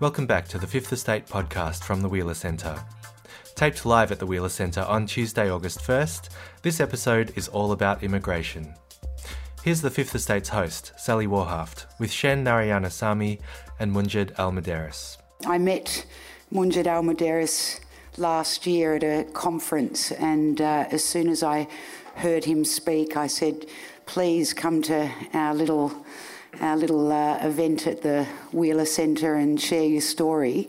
Welcome back to the Fifth Estate podcast from the Wheeler Centre. Taped live at the Wheeler Centre on Tuesday, August 1st, this episode is all about immigration. Here's the Fifth Estate's host, Sally Warhaft, with Shen Narayanasamy and Munjed Al Muderis. I met Munjed Al Muderis last year at a conference, and uh, as soon as I heard him speak, I said, "Please come to our little our little uh, event at the Wheeler Centre and share your story."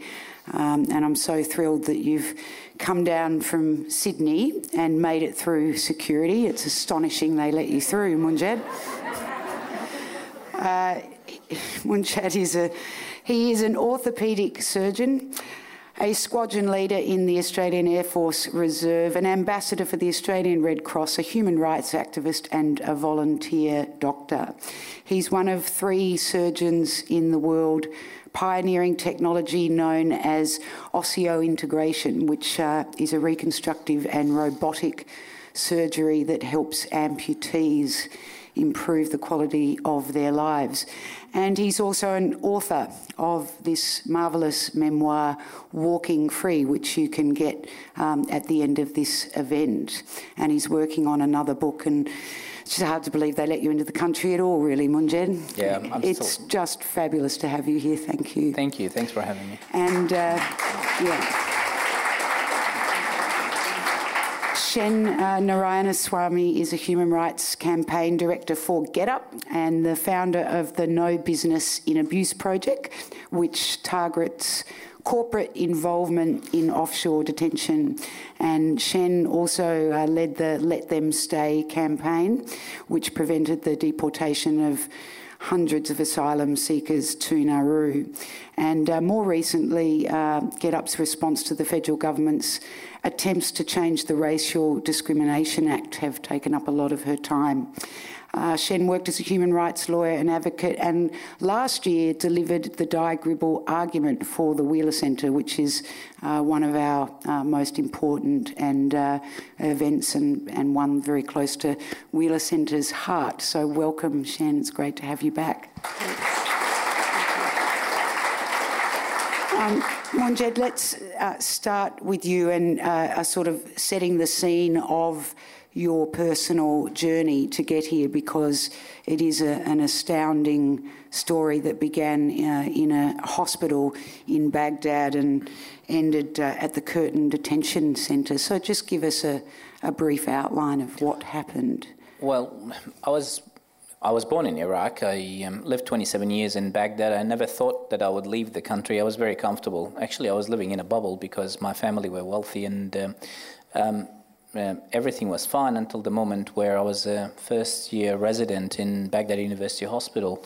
Um, and I'm so thrilled that you've come down from Sydney and made it through security. It's astonishing they let you through, Munjed. Uh, Munjed is a he is an orthopaedic surgeon a squadron leader in the Australian Air Force Reserve, an ambassador for the Australian Red Cross, a human rights activist, and a volunteer doctor. He's one of three surgeons in the world pioneering technology known as osseointegration, which uh, is a reconstructive and robotic surgery that helps amputees improve the quality of their lives. And he's also an author of this marvellous memoir, Walking Free, which you can get um, at the end of this event. And he's working on another book, and it's just hard to believe they let you into the country at all, really, Munjed. Yeah, I'm it's still... just fabulous to have you here. Thank you. Thank you. Thanks for having me. And uh, yeah. Shen uh, Narayanasamy is a human rights campaign director for GetUp and the founder of the No Business in Abuse project, which targets corporate involvement in offshore detention. And Shen also uh, led the Let Them Stay campaign, which prevented the deportation of hundreds of asylum seekers to Nauru. And uh, more recently, uh, GetUp's response to the federal government's attempts to change the Racial Discrimination Act have taken up a lot of her time. Uh, Shen worked as a human rights lawyer and advocate, and last year delivered the Di Gribble argument for the Wheeler Centre, which is uh, one of our uh, most important and uh, events, and, and one very close to Wheeler Centre's heart. So, welcome, Shen. It's great to have you back. Um, Munjed, let's uh, start with you and uh, sort of setting the scene of your personal journey to get here because it is a, an astounding story that began uh, in a hospital in Baghdad and ended uh, at the Curtin Detention Centre. So just give us a, a brief outline of what happened. Well, I was I was born in Iraq. I um, lived 27 years in Baghdad. I never thought that I would leave the country. I was very comfortable. Actually, I was living in a bubble because my family were wealthy and um, um, uh, everything was fine until the moment where I was a first year resident in Baghdad University Hospital,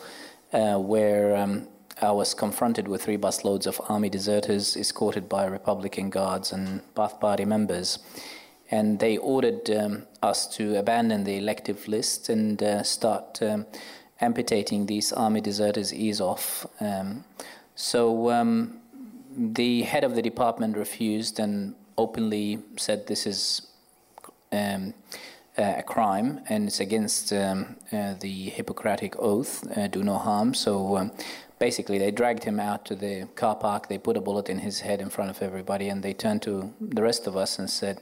uh, where um, I was confronted with three busloads of army deserters escorted by Republican guards and Ba'ath Party members and they ordered um, us to abandon the elective list and uh, start um, amputating these army deserters' ears off. Um, so um, the head of the department refused and openly said this is um, a crime and it's against um, uh, the Hippocratic oath, uh, do no harm. So basically they dragged him out to the car park, they put a bullet in his head in front of everybody, and they turned to the rest of us and said,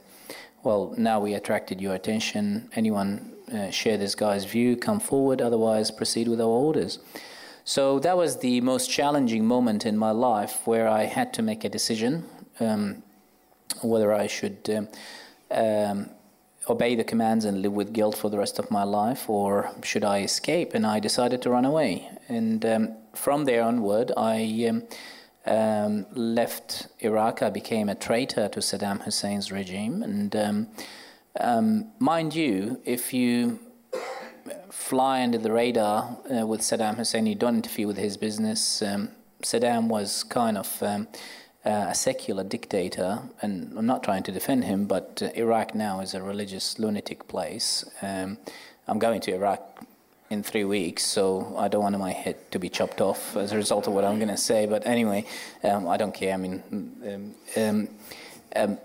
well, now we attracted your attention. Anyone uh, share this guy's view, come forward, otherwise proceed with our orders. So that was the most challenging moment in my life where I had to make a decision um, whether I should um, um, obey the commands and live with guilt for the rest of my life or should I escape. And I decided to run away. And um, from there onward, I um, um, left Iraq, I became a traitor to Saddam Hussein's regime. And um, um, mind you, if you fly under the radar uh, with Saddam Hussein, you don't interfere with his business. Um, Saddam was kind of uh, a secular dictator, and I'm not trying to defend him, but uh, Iraq now is a religious lunatic place. Um, I'm going to Iraq in three weeks, so I don't want my head to be chopped off as a result of what I'm going to say. But anyway, um, I don't care. I mean, um, um, um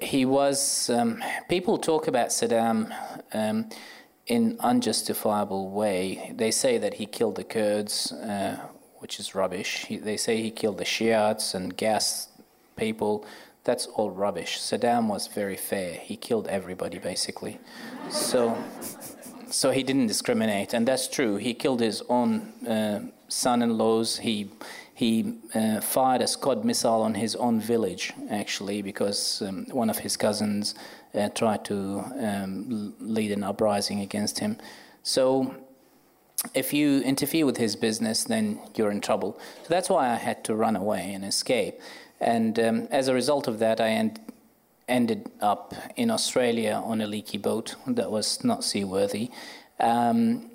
he was. Um, people talk about Saddam in unjustifiable way. They say that he killed the Kurds. Uh, which is rubbish. He, they say he killed the Shiites and gassed people. That's all rubbish. Saddam was very fair. He killed everybody basically. So, so he didn't discriminate, and that's true. He killed his own uh, son-in-laws. He he uh, fired a Scud missile on his own village, actually, because um, one of his cousins uh, tried to um, lead an uprising against him. So, if you interfere with his business, then you're in trouble. So that's why I had to run away and escape. And um, as a result of that, I end, ended up in Australia on a leaky boat that was not seaworthy. Um,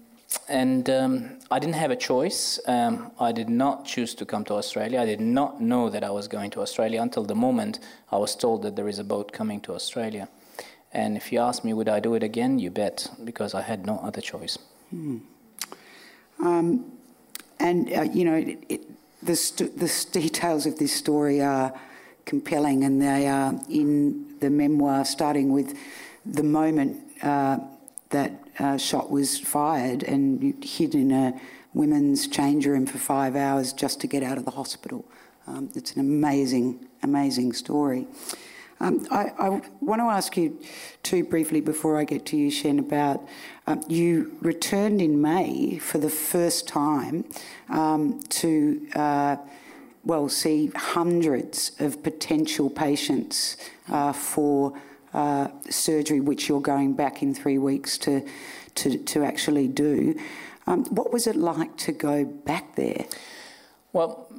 and um, I didn't have a choice. Um, I did not choose to come to Australia. I did not know that I was going to Australia until the moment I was told that there is a boat coming to Australia. And if you ask me, would I do it again? You bet, because I had no other choice. Hmm. Um, and, uh, you know, it, it, the, st- the details of this story are compelling and they are in the memoir, starting with the moment uh, that uh, shot was fired and hid in a women's change room for five hours just to get out of the hospital. Um, it's an amazing, amazing story. Um, I, I, want to ask you too briefly before I get to you, Shen, about um, you returned in May for the first time um, to, uh, well, see hundreds of potential patients uh, for uh, surgery, which you're going back in three weeks to, to, to actually do. Um, what was it like to go back there? Well,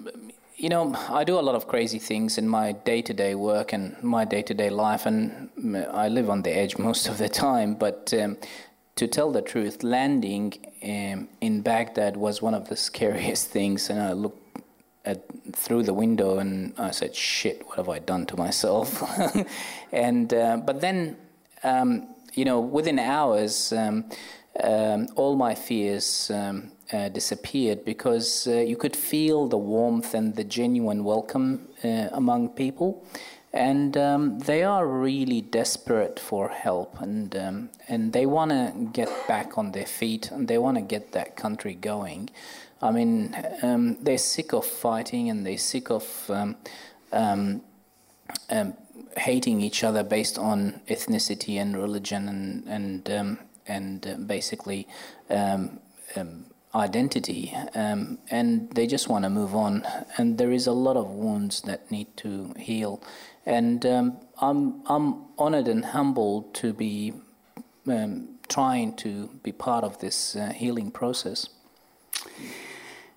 you know, I do a lot of crazy things in my day to day work and my day to day life, and I live on the edge most of the time. But um, to tell the truth, landing um, in Baghdad was one of the scariest things, and I looked at, through the window and I said, "Shit, what have I done to myself?" and uh, but then, um, you know, within hours, um, um, all my fears um, uh, disappeared because uh, you could feel the warmth and the genuine welcome uh, among people. And um, they are really desperate for help, and um, and they want to get back on their feet, and they want to get that country going. I mean, um, they're sick of fighting and they're sick of um, um, um hating each other based on ethnicity and religion and and and uh, basically um, identity, and they just want to move on. And there is a lot of wounds that need to heal. And I'm I'm honored and humbled to be trying to be part of this uh, healing process.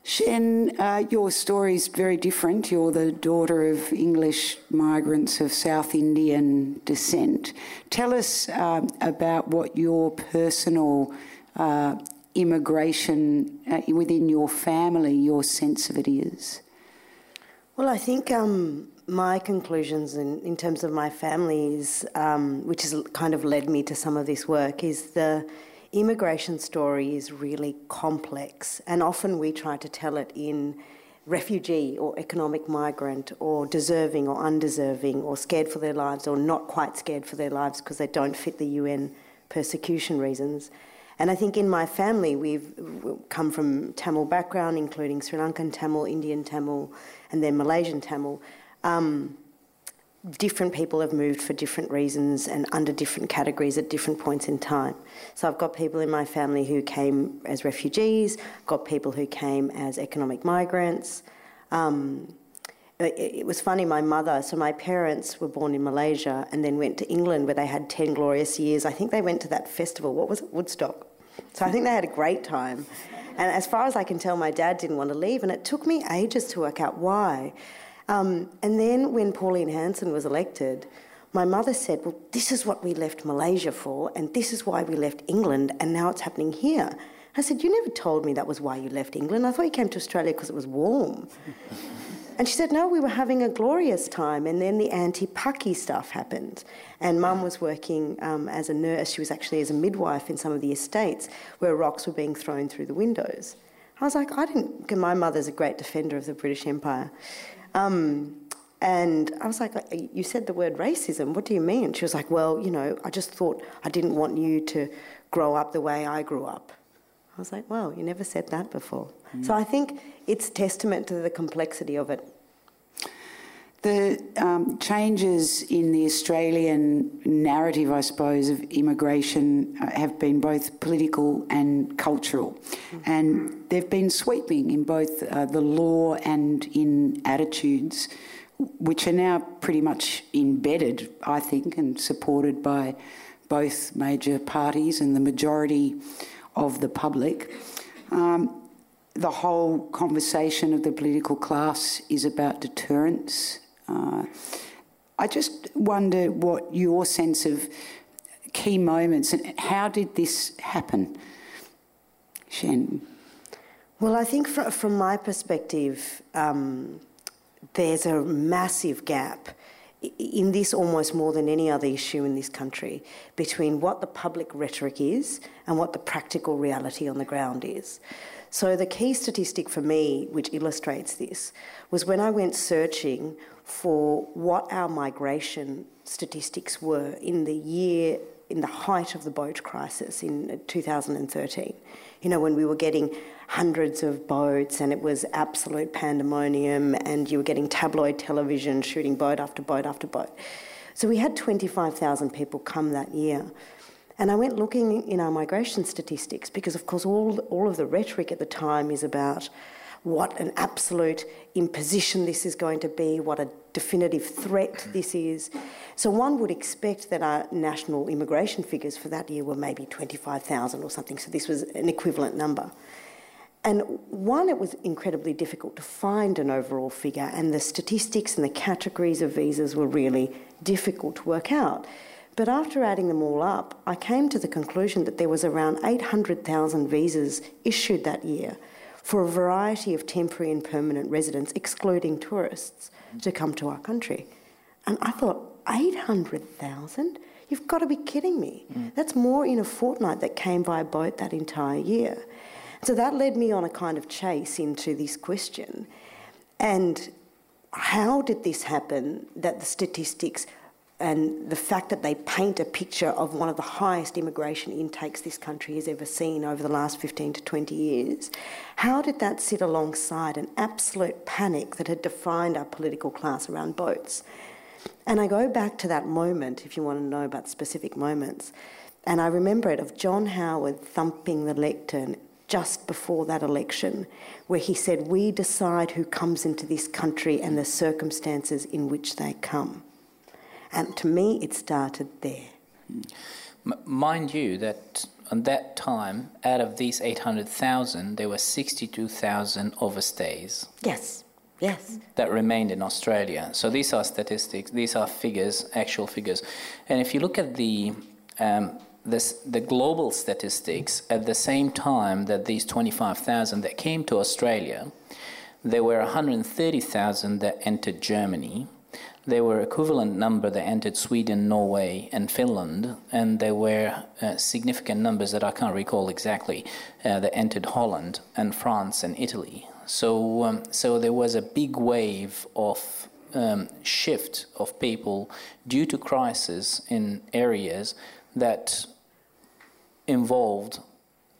Shen, uh, your story is very different. You're the daughter of English migrants of South Indian descent. Tell us um, about what your personal uh, immigration uh, within your family, your sense of it is. Well, I think um, my conclusions in, in, terms of my family is, um, which has kind of led me to some of this work, is the immigration story is really complex, and often we try to tell it in refugee or economic migrant or deserving or undeserving or scared for their lives or not quite scared for their lives because they don't fit the UN persecution reasons. And I think in my family, we've come from Tamil background, including Sri Lankan Tamil, Indian Tamil, and then Malaysian Tamil. Um, different people have moved for different reasons and under different categories at different points in time. So I've got people in my family who came as refugees, got people who came as economic migrants. Um, it, was funny, my mother, so my parents were born in Malaysia and then went to England where they had 10 glorious years. I think they went to that festival, what was it, Woodstock? So I think they had a great time. And as far as I can tell, my dad didn't want to leave, and it took me ages to work out why. Um, and then when Pauline Hanson was elected, my mother said, Well, this is what we left Malaysia for, and this is why we left England, and now it's happening here. I said, You never told me that was why you left England. I thought you came to Australia because it was warm. And she said, No, we were having a glorious time. And then the anti Paki stuff happened. And mum was working um, as a nurse. She was actually as a midwife in some of the estates where rocks were being thrown through the windows. I was like, I didn't, my mother's a great defender of the British Empire. Um, and I was like, You said the word racism. What do you mean? She was like, Well, you know, I just thought I didn't want you to grow up the way I grew up. I was like, Well, you never said that before. So I think it's testament to the complexity of it. The um, changes in the Australian narrative, I suppose, of immigration uh, have been both political and cultural. Mm. And they've been sweeping in both uh, the law and in attitudes, which are now pretty much embedded, I think, and supported by both major parties and the majority of the public. Um, the whole conversation of the political class is about deterrence. Uh, I just wonder what your sense of key moments and how did this happen, Shen? Well, I think from, my perspective, um, there's a massive gap in this almost more than any other issue in this country between what the public rhetoric is and what the practical reality on the ground is. So, the key statistic for me, which illustrates this, was when I went searching for what our migration statistics were in the year, in the height of the boat crisis in 2013. You know, when we were getting hundreds of boats and it was absolute pandemonium and you were getting tabloid television shooting boat after boat after boat. So we had 25,000 people come that year. And I went looking in our migration statistics because, of course, all, all of the rhetoric at the time is about what an absolute imposition this is going to be, what a definitive threat this is. So one would expect that our national immigration figures for that year were maybe 25,000 or something, so this was an equivalent number. And one, it was incredibly difficult to find an overall figure, and the statistics and the categories of visas were really difficult to work out. But after adding them all up, I came to the conclusion that there was around 800,000 visas issued that year for a variety of temporary and permanent residents, excluding tourists, to come to our country. And I thought, 800,000? You've got to be kidding me. Mm. That's more in a fortnight that came by boat that entire year. So that led me on a kind of chase into this question. And how did this happen that the statistics and the fact that they paint a picture of one of the highest immigration intakes this country has ever seen over the last 15 to 20 years, how did that sit alongside an absolute panic that had defined our political class around boats? And I go back to that moment, if you want to know about specific moments, and I remember it of John Howard thumping the lectern just before that election, where he said, We decide who comes into this country and the circumstances in which they come. And to me, it started there. M- mind you, that at that time, out of these 800,000, there were 62,000 overstays. Yes. Yes. That remained in Australia. So these are statistics, these are figures, actual figures. And if you look at the um, this, the global statistics at the same time that these 25,000 that came to Australia, there were 130,000 that entered Germany. There were equivalent number that entered Sweden, Norway, and Finland, and there were uh, significant numbers that I can't recall exactly uh, that entered Holland and France and Italy. So, um, so there was a big wave of um, shift of people due to crisis in areas that involved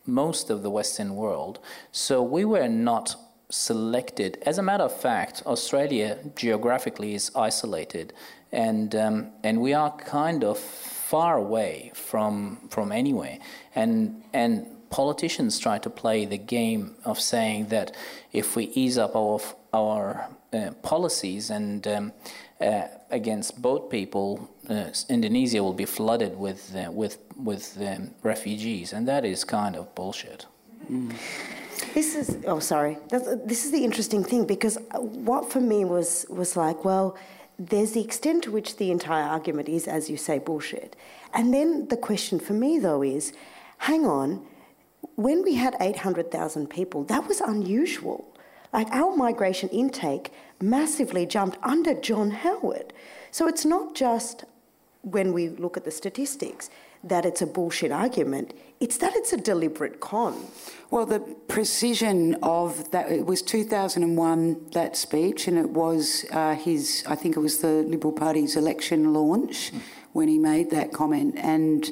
most of the Western world. So we were not selected. As a matter of fact, Australia geographically is isolated, and um, and we are kind of far away from from anywhere. And and politicians try to play the game of saying that if we ease up our our uh, policies and um, uh, against boat people, uh, Indonesia will be flooded with uh, with with um, refugees, and that is kind of bullshit. Mm. This is oh sorry. this is the interesting thing because what for me was was like well. There's the extent to which the entire argument is, as you say, bullshit. And then the question for me, though, is hang on, when we had 800,000 people, that was unusual. Like our migration intake massively jumped under John Howard. So it's not just when we look at the statistics that it's a bullshit argument, it's that it's a deliberate con. Well, the precision of that, it was 2001, that speech, and it was uh, his, I think it was the Liberal Party's election launch mm. when he made that comment. And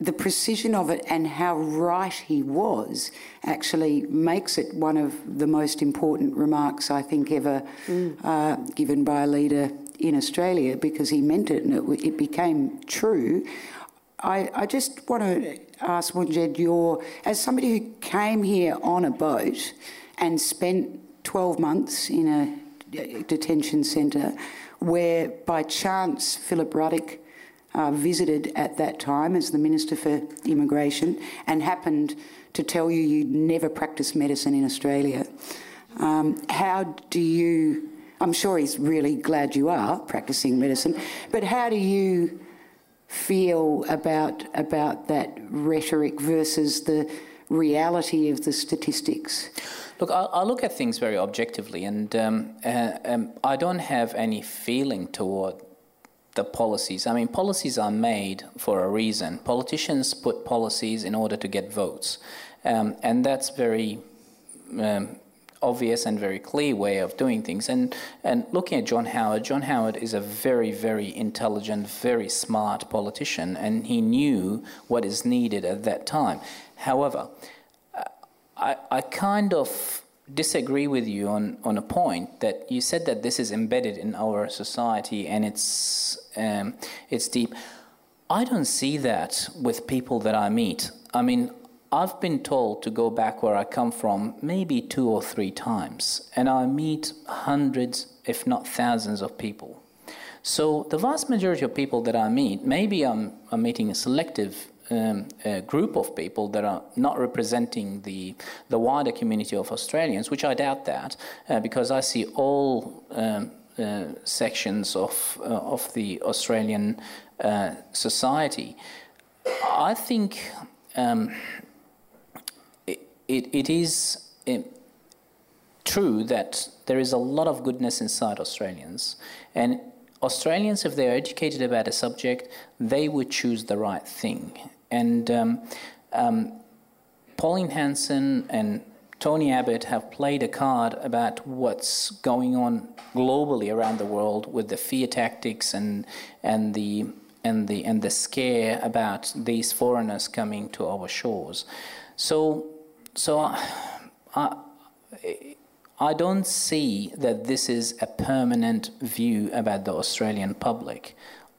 the precision of it and how right he was actually makes it one of the most important remarks I think ever mm. uh, given by a leader in Australia because he meant it and it, it became true. I, I, just want to ask Munjed, your as somebody who came here on a boat and spent 12 months in a detention centre where by chance Philip Ruddock uh, visited at that time as the Minister for Immigration and happened to tell you you'd never practiced medicine in Australia. Um, how do you? I'm sure he's really glad you are practicing medicine, but how do you feel about about that rhetoric versus the reality of the statistics? Look, I, I look at things very objectively, and um, uh, um, I don't have any feeling toward the policies. I mean, policies are made for a reason. Politicians put policies in order to get votes, um, and that's very um, obvious and very clear way of doing things. And and looking at John Howard, John Howard is a very very intelligent, very smart politician, and he knew what is needed at that time. However, I, I kind of disagree with you on, on a point that you said that this is embedded in our society and it's um, it's deep. I don't see that with people that I meet. I mean, I've been told to go back where I come from maybe two or three times, and I meet hundreds, if not thousands, of people. So the vast majority of people that I meet, maybe I'm, I'm meeting a selective um, a group of people that are not representing the the wider community of Australians, which I doubt that, uh, because I see all um, uh, sections of uh, of the Australian uh, society. I think um, it, it, is um, true that there is a lot of goodness inside Australians, and Australians, if they are educated about a subject, they would choose the right thing. And um, um, Pauline Hanson and Tony Abbott have played a card about what's going on globally around the world with the fear tactics and and the and the and the scare about these foreigners coming to our shores. So so I, I I don't see that this is a permanent view about the Australian public.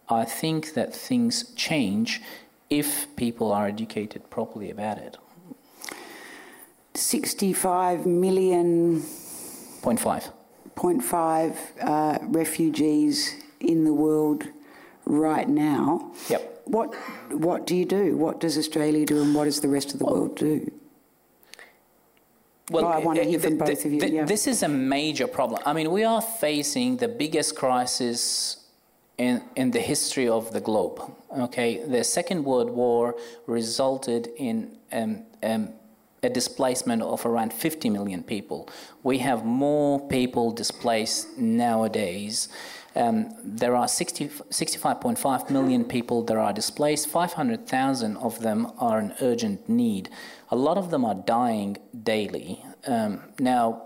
I think that things change if people are educated properly about it. 65 million. Point five. Point five uh, refugees in the world right now. Yep. What what do you do? What does Australia do, and what does the rest of the well, world do? Well, I want to hear from both of you. yeah. This is a major problem. I mean, we are facing the biggest crisis in, in the history of the globe. Okay, the Second World War resulted in um, um, a displacement of around 50 million people. We have more people displaced nowadays. Um, there are 60, 65.5 million people that are displaced. 500,000 of them are in urgent need. A lot of them are dying daily. Um, now,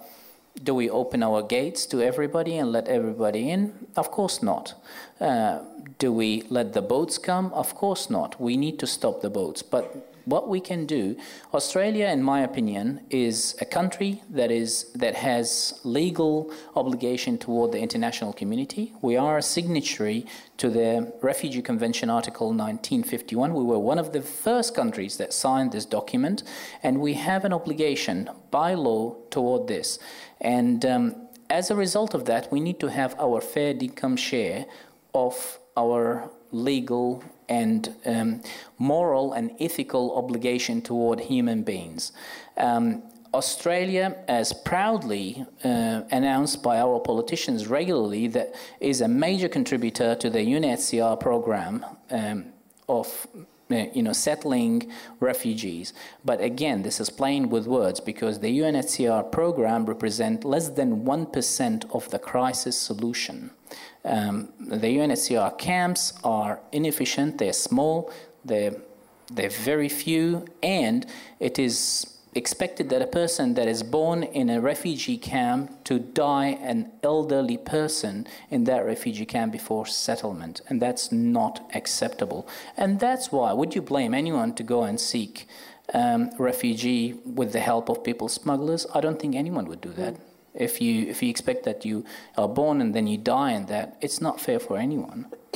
do we open our gates to everybody and let everybody in? Of course not. Uh, do we let the boats come? Of course not. We need to stop the boats. But what we can do, Australia, in my opinion, is a country that is that has legal obligation toward the international community. We are a signatory to the Refugee Convention Article 1951. We were one of the first countries that signed this document, and we have an obligation by law toward this. And um, as a result of that, we need to have our fair income share of our legal and um, moral and ethical obligation toward human beings. Um, Australia, as proudly uh, announced by our politicians regularly, that is a major contributor to the UNHCR program um, of uh, you know, settling refugees. But again, this is playing with words because the UNHCR program represents less than 1% of the crisis solution. Um, the UNHCR camps are inefficient, they're small, they're, they're very few, and it is expected that a person that is born in a refugee camp to die an elderly person in that refugee camp before settlement and that's not acceptable and that's why would you blame anyone to go and seek um, refugee with the help of people smugglers i don't think anyone would do that mm. If you if you expect that you are born and then you die in that it's not fair for anyone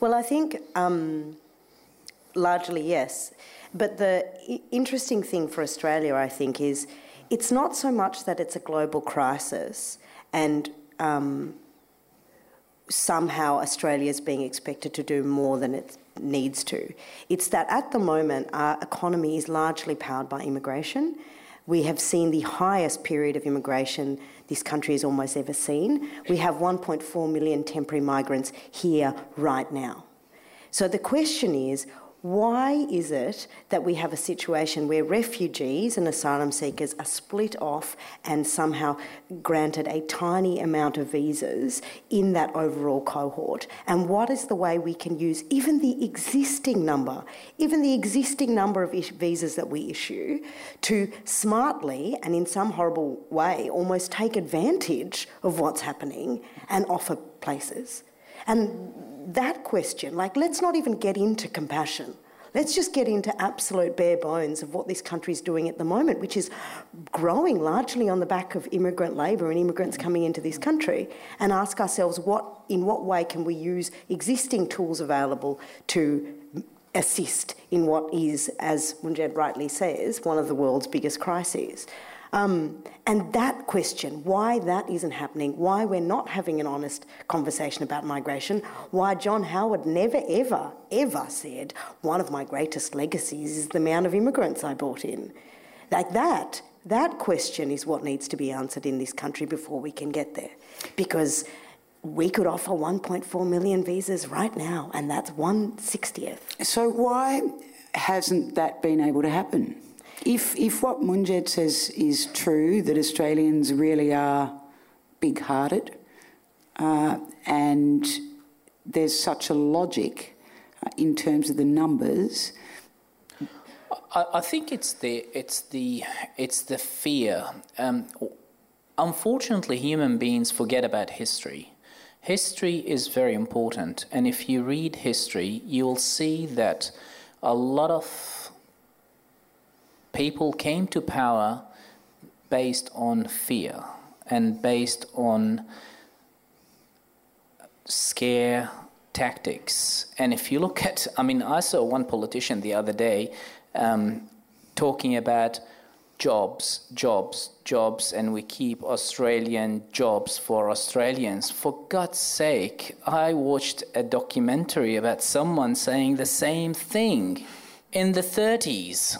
well i think um, largely yes but the I- interesting thing for Australia, I think, is it's not so much that it's a global crisis and um, somehow Australia is being expected to do more than it needs to. It's that at the moment, our economy is largely powered by immigration. We have seen the highest period of immigration this country has almost ever seen. We have 1.4 million temporary migrants here right now. So the question is why is it that we have a situation where refugees and asylum seekers are split off and somehow granted a tiny amount of visas in that overall cohort? And what is the way we can use even the existing number, even the existing number of visas that we issue, to smartly and in some horrible way almost take advantage of what's happening and offer places? And that question, like, let's not even get into compassion. Let's just get into absolute bare bones of what this country is doing at the moment, which is growing largely on the back of immigrant labour and immigrants coming into this country, and ask ourselves what, in what way can we use existing tools available to assist in what is, as Munjed rightly says, one of the world's biggest crises. Um, and that question, why that isn't happening, why we're not having an honest conversation about migration, why John Howard never, ever, ever said, one of my greatest legacies is the amount of immigrants I brought in. Like that, that question is what needs to be answered in this country before we can get there. Because we could offer 1.4 million visas right now, and that's 160th. So, why hasn't that been able to happen? If, if what Munjed says is true, that Australians really are big hearted uh, and there's such a logic uh, in terms of the numbers. I, I, think it's the it's the it's the fear. Um, unfortunately, human beings forget about history. History is very important, and if you read history, you'll see that a lot of people came to power based on fear and based on scare tactics. And if you look at, I mean, I saw one politician the other day um, talking about jobs, jobs, jobs, and we keep Australian jobs for Australians. For God's sake, I watched a documentary about someone saying the same thing in the 30s.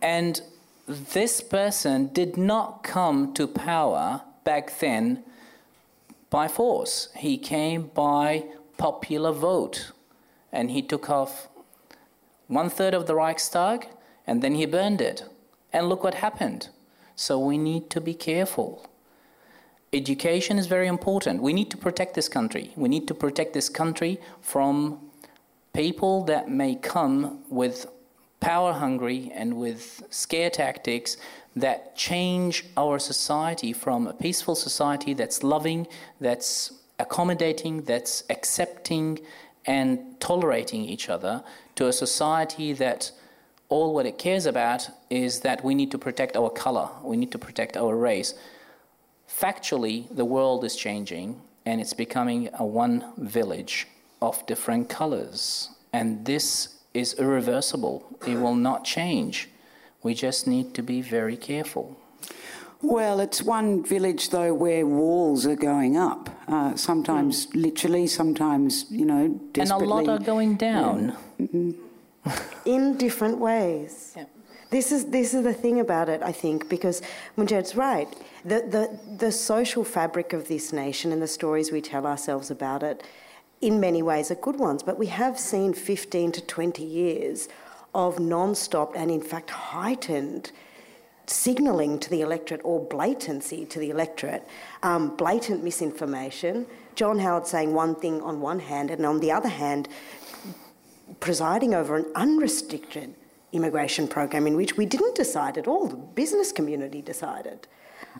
And this person did not come to power back then by force. He came by popular vote. And he took off one third of the Reichstag and then he burned it. And look what happened. So we need to be careful. Education is very important. We need to protect this country. We need to protect this country from people that may come with power hungry and with scare tactics that change our society from a peaceful society that's loving, that's accommodating, that's accepting and tolerating each other to a society that all what it cares about is that we need to protect our color, we need to protect our race. Factually, the world is changing and it's becoming a one village of different colors. And this is irreversible. It will not change. We just need to be very careful. Well, it's one village though where walls are going up. Uh, sometimes mm. literally, sometimes you know desperately. And a lot are going down. Yeah. Mm-hmm. In different ways. Yeah. This is this is the thing about it, I think, because Munjed's right. The, the the social fabric of this nation and the stories we tell ourselves about it in many ways are good ones, but we have seen 15 to 20 years of non stop and, in fact, heightened signalling to the electorate or blatancy to the electorate, um, blatant misinformation. John Howard saying one thing on one hand, and on the other hand, presiding over an unrestricted immigration program in which we didn't decide at all, the business community decided.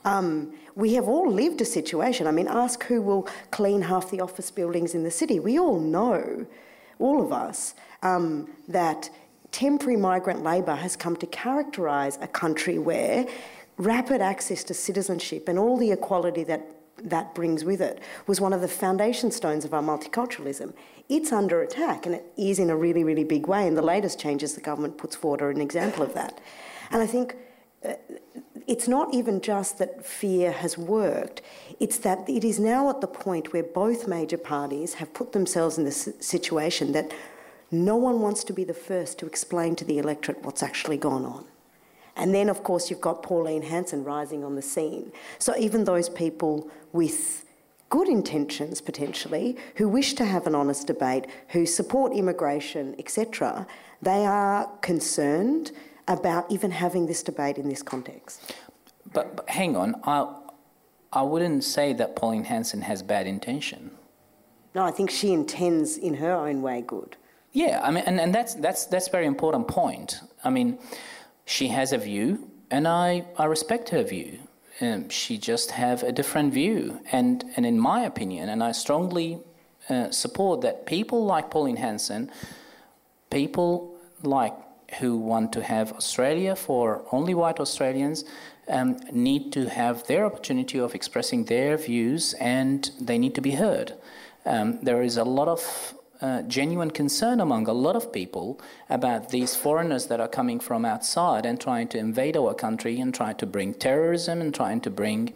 Um, we have all lived a situation. I mean, ask who will clean half the office buildings in the city. We all know, all of us, um, that temporary migrant labour has come to characterise a country where rapid access to citizenship and all the equality that that brings with it was one of the foundation stones of our multiculturalism. It's under attack, and it is in a really, really big way. And the latest changes the government puts forward are an example of that. And I think it's not even just that fear has worked, it's that it is now at the point where both major parties have put themselves in this situation that no one wants to be the first to explain to the electorate what's actually gone on. And then, of course, you've got Pauline Hanson rising on the scene. So even those people with good intentions, potentially, who wish to have an honest debate, who support immigration, etc., they are concerned about even having this debate in this context. But, but hang on, I, I wouldn't say that Pauline Hanson has bad intention. No, I think she intends in her own way good. Yeah, I mean, and, and that's that's that's very important point. I mean, she has a view, and I, I respect her view. Um, she just have a different view, and and in my opinion, and I strongly uh, support that people like Pauline Hanson, people like who want to have Australia for only white Australians um, need to have their opportunity of expressing their views and they need to be heard. Um, there is a lot of uh, genuine concern among a lot of people about these foreigners that are coming from outside and trying to invade our country and trying to bring terrorism and trying to bring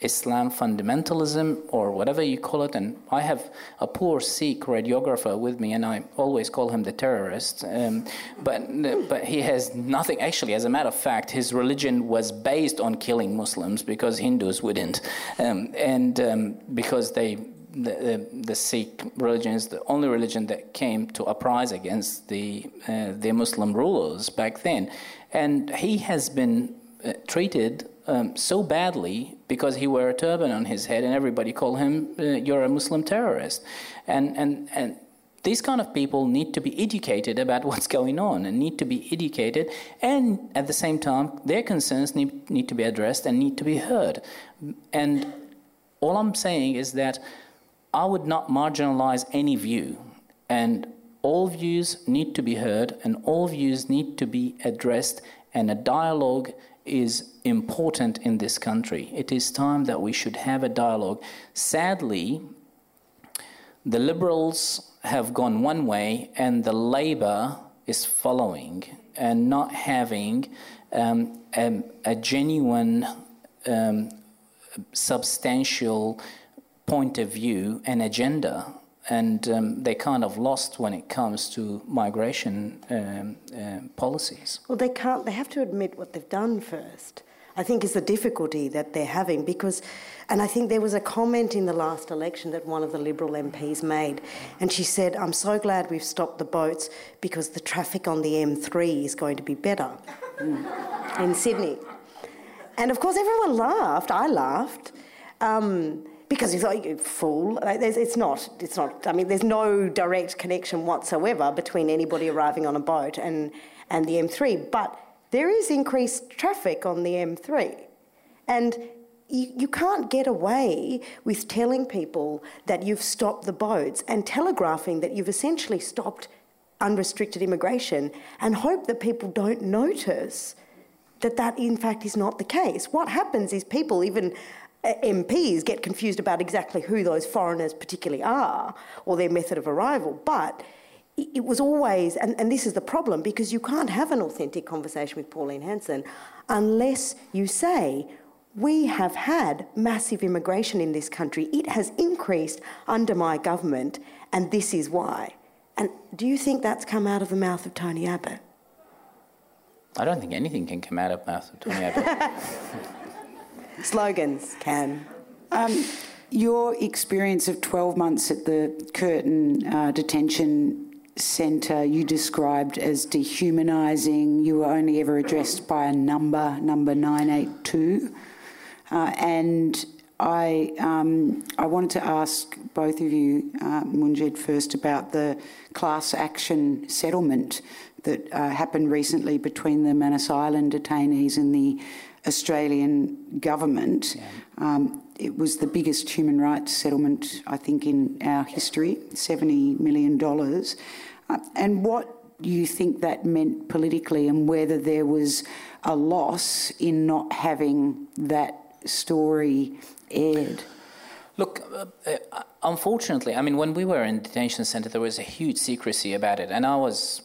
Islam fundamentalism or whatever you call it. And I have a poor Sikh radiographer with me, and I always call him the terrorist. Um, but but he has nothing. Actually, as a matter of fact, his religion was based on killing Muslims because Hindus wouldn't, um, and um, because they. The, the, the, Sikh religion is the only religion that came to uprise against the uh, the Muslim rulers back then, and he has been uh, treated um, so badly because he wore a turban on his head and everybody called him, uh, you're a Muslim terrorist. And, and, and these kind of people need to be educated about what's going on and need to be educated. And at the same time their concerns need, need to be addressed and need to be heard. And all i'm saying is that i would not marginalize any view. And all views need to be heard and all views need to be addressed and a dialogue is important in this country. It is time that we should have a dialogue. Sadly, the Liberals have gone one way and the Labour is following and not having um, a, a, genuine, um, substantial point of view and agenda and um, they kind of lost when it comes to migration um, uh, policies. Well, they can't. They have to admit what they've done first. I think is the difficulty that they're having because, and I think there was a comment in the last election that one of the Liberal MPs made, and she said, "I'm so glad we've stopped the boats because the traffic on the M3 is going to be better in Sydney." And of course, everyone laughed. I laughed. Um, because it's like, you fool. It's not. It's not. I mean, there's no direct connection whatsoever between anybody arriving on a boat and and the M3. But there is increased traffic on the M3, and you, you can't get away with telling people that you've stopped the boats and telegraphing that you've essentially stopped unrestricted immigration and hope that people don't notice that that in fact is not the case. What happens is people, even MPs get confused about exactly who those foreigners particularly are or their method of arrival. But it was always, and, and this is the problem, because you can't have an authentic conversation with Pauline Hanson unless you say, we have had massive immigration in this country. It has increased under my government, and this is why. And do you think that's come out of the mouth of Tony Abbott? I don't think anything can come out of the mouth of Tony Abbott. Slogans Cam. Um, your experience of 12 months at the Curtin uh, detention centre you described as dehumanising. You were only ever addressed by a number, number 982. Uh, and I, um, I wanted to ask both of you, uh, Munjed, first about the class action settlement that uh, happened recently between the Manus Island detainees and the Australian government. Yeah. Um, it was the biggest human rights settlement, I think, in our history $70 million. Uh, and what do you think that meant politically, and whether there was a loss in not having that story aired? Look, uh, uh, unfortunately, I mean, when we were in detention centre, there was a huge secrecy about it, and I was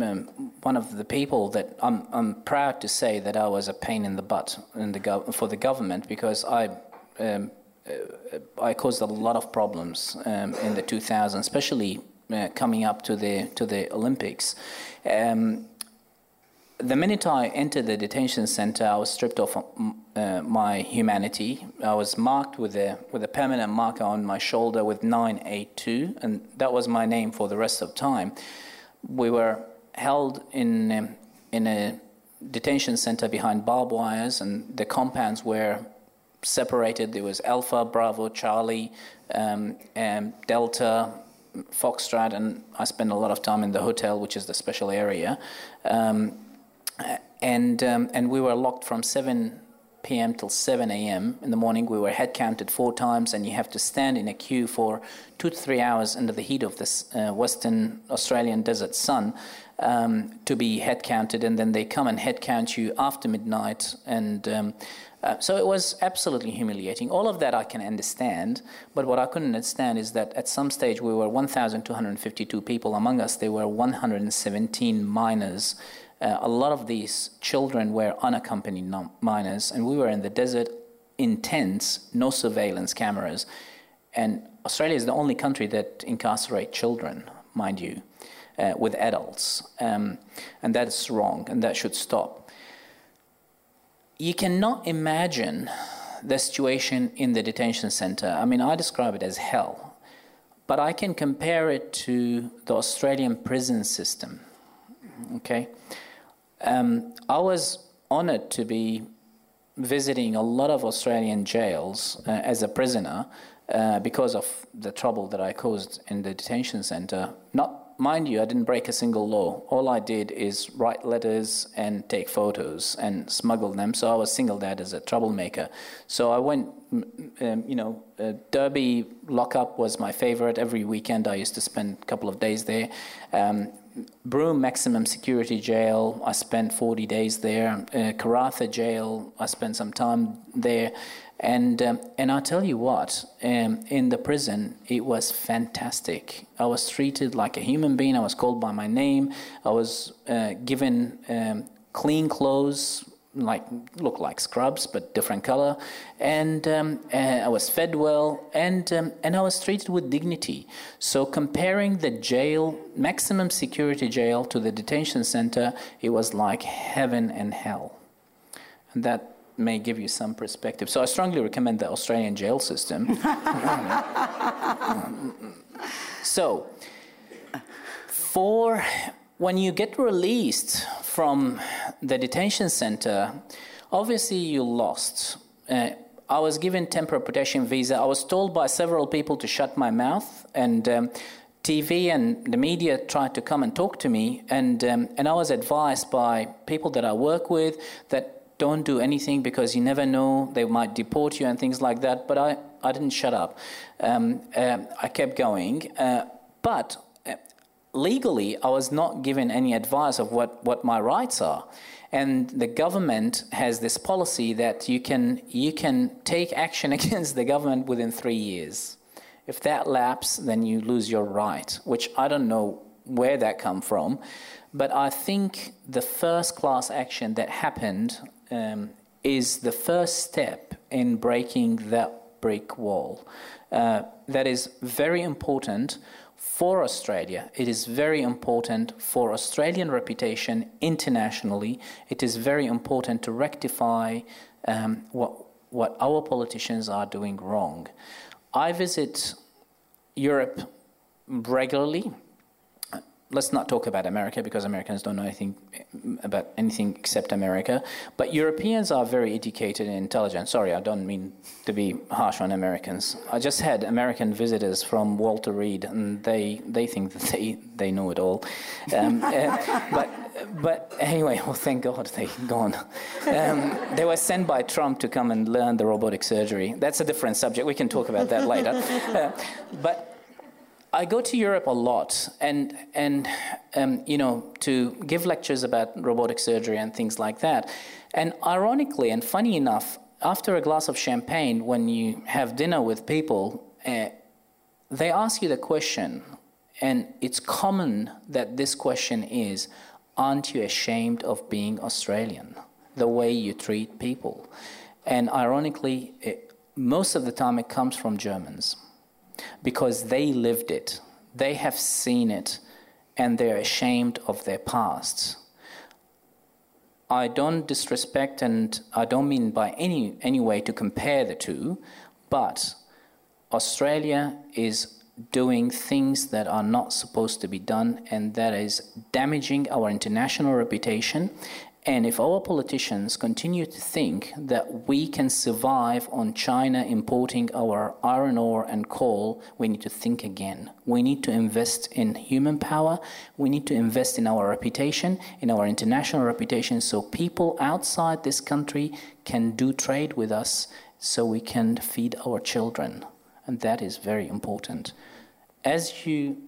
um, one of the people that I'm, I'm proud to say that I was a pain in the butt in the gov- for the government because I. Um, uh, I caused a lot of problems um, in the 2000s, especially uh, coming up to the to the Olympics. Um, the minute I entered the detention center, I was stripped of uh, my humanity. I was marked with a with a permanent marker on my shoulder with 982, and that was my name for the rest of time. We were held in um, in a detention center behind barbed wires, and the compounds were separated. There was Alpha, Bravo, Charlie, um, and Delta, Foxtrot, and I spent a lot of time in the hotel, which is the special area. Um, and um, and we were locked from 7 p.m. till 7 a.m. in the morning. We were head counted four times, and you have to stand in a queue for two to three hours under the heat of this uh, Western Australian desert sun um, to be head counted, and then they come and head count you after midnight. And um, uh, so it was absolutely humiliating. All of that I can understand, but what I couldn't understand is that at some stage we were 1,252 people. Among us, there were 117 minors uh, a lot of these children were unaccompanied minors, and we were in the desert in tents, no surveillance cameras. And Australia is the only country that incarcerate children, mind you, uh, with adults. Um, and that's wrong, and that should stop. You cannot imagine the situation in the detention center. I mean, I describe it as hell, but I can compare it to the Australian prison system. Okay? Um, I was honored to be visiting a lot of Australian jails uh, as a prisoner uh, because of the trouble that I caused in the detention center. Not, mind you, I didn't break a single law. All I did is write letters and take photos and smuggle them. So I was singled out as a troublemaker. So I went, um, you know, uh, Derby lockup was my favorite. Every weekend I used to spend a couple of days there. Um, Broome Maximum Security Jail, I spent 40 days there. Uh, Karratha Jail, I spent some time there. And, um, and I tell you what, um, in the prison, it was fantastic. I was treated like a human being. I was called by my name. I was uh, given um, clean clothes, like look like scrubs but different color and um, uh, I was fed well and um, and I was treated with dignity so comparing the jail maximum security jail to the detention center it was like heaven and hell and that may give you some perspective so I strongly recommend the Australian jail system so for when you get released from the detention center, obviously you lost. Uh, I was given temporary protection visa. I was told by several people to shut my mouth, and um, TV and the media tried to come and talk to me, and um, and I was advised by people that I work with that don't do anything because you never know they might deport you and things like that. But I I didn't shut up. Um, uh, I kept going, uh, but legally, I was not given any advice of what, what my rights are. And the government has this policy that you can, you can take action against the government within three years. If that lapses, then you lose your right, which I don't know where that come from. But I think the first class action that happened um, is the first step in breaking that brick wall. Uh, that is very important for Australia. It is very important for Australian reputation internationally. It is very important to rectify um, what, what our politicians are doing wrong. I visit Europe regularly. Let's not talk about America because Americans don't know anything about anything except America. But Europeans are very educated and intelligent. Sorry, I don't mean to be harsh on Americans. I just had American visitors from Walter Reed, and they, they think that they, they know it all. Um, uh, but but anyway, well, thank God they gone. Um, they were sent by Trump to come and learn the robotic surgery. That's a different subject. We can talk about that later. Uh, but I go to Europe a lot, and and um, you know to give lectures about robotic surgery and things like that. And ironically and funny enough, after a glass of champagne, when you have dinner with people, uh, they ask you the question, and it's common that this question is, "Aren't you ashamed of being Australian? The way you treat people?" And ironically, it, most of the time, it comes from Germans because they lived it, they have seen it, and they're ashamed of their past. I don't disrespect and I don't mean by any, any way to compare the two, but Australia is doing things that are not supposed to be done, and that is damaging our international reputation and if our politicians continue to think that we can survive on China importing our iron ore and coal, we need to think again. We need to invest in human power. We need to invest in our reputation, in our international reputation, so people outside this country can do trade with us so we can feed our children. And that is very important. As you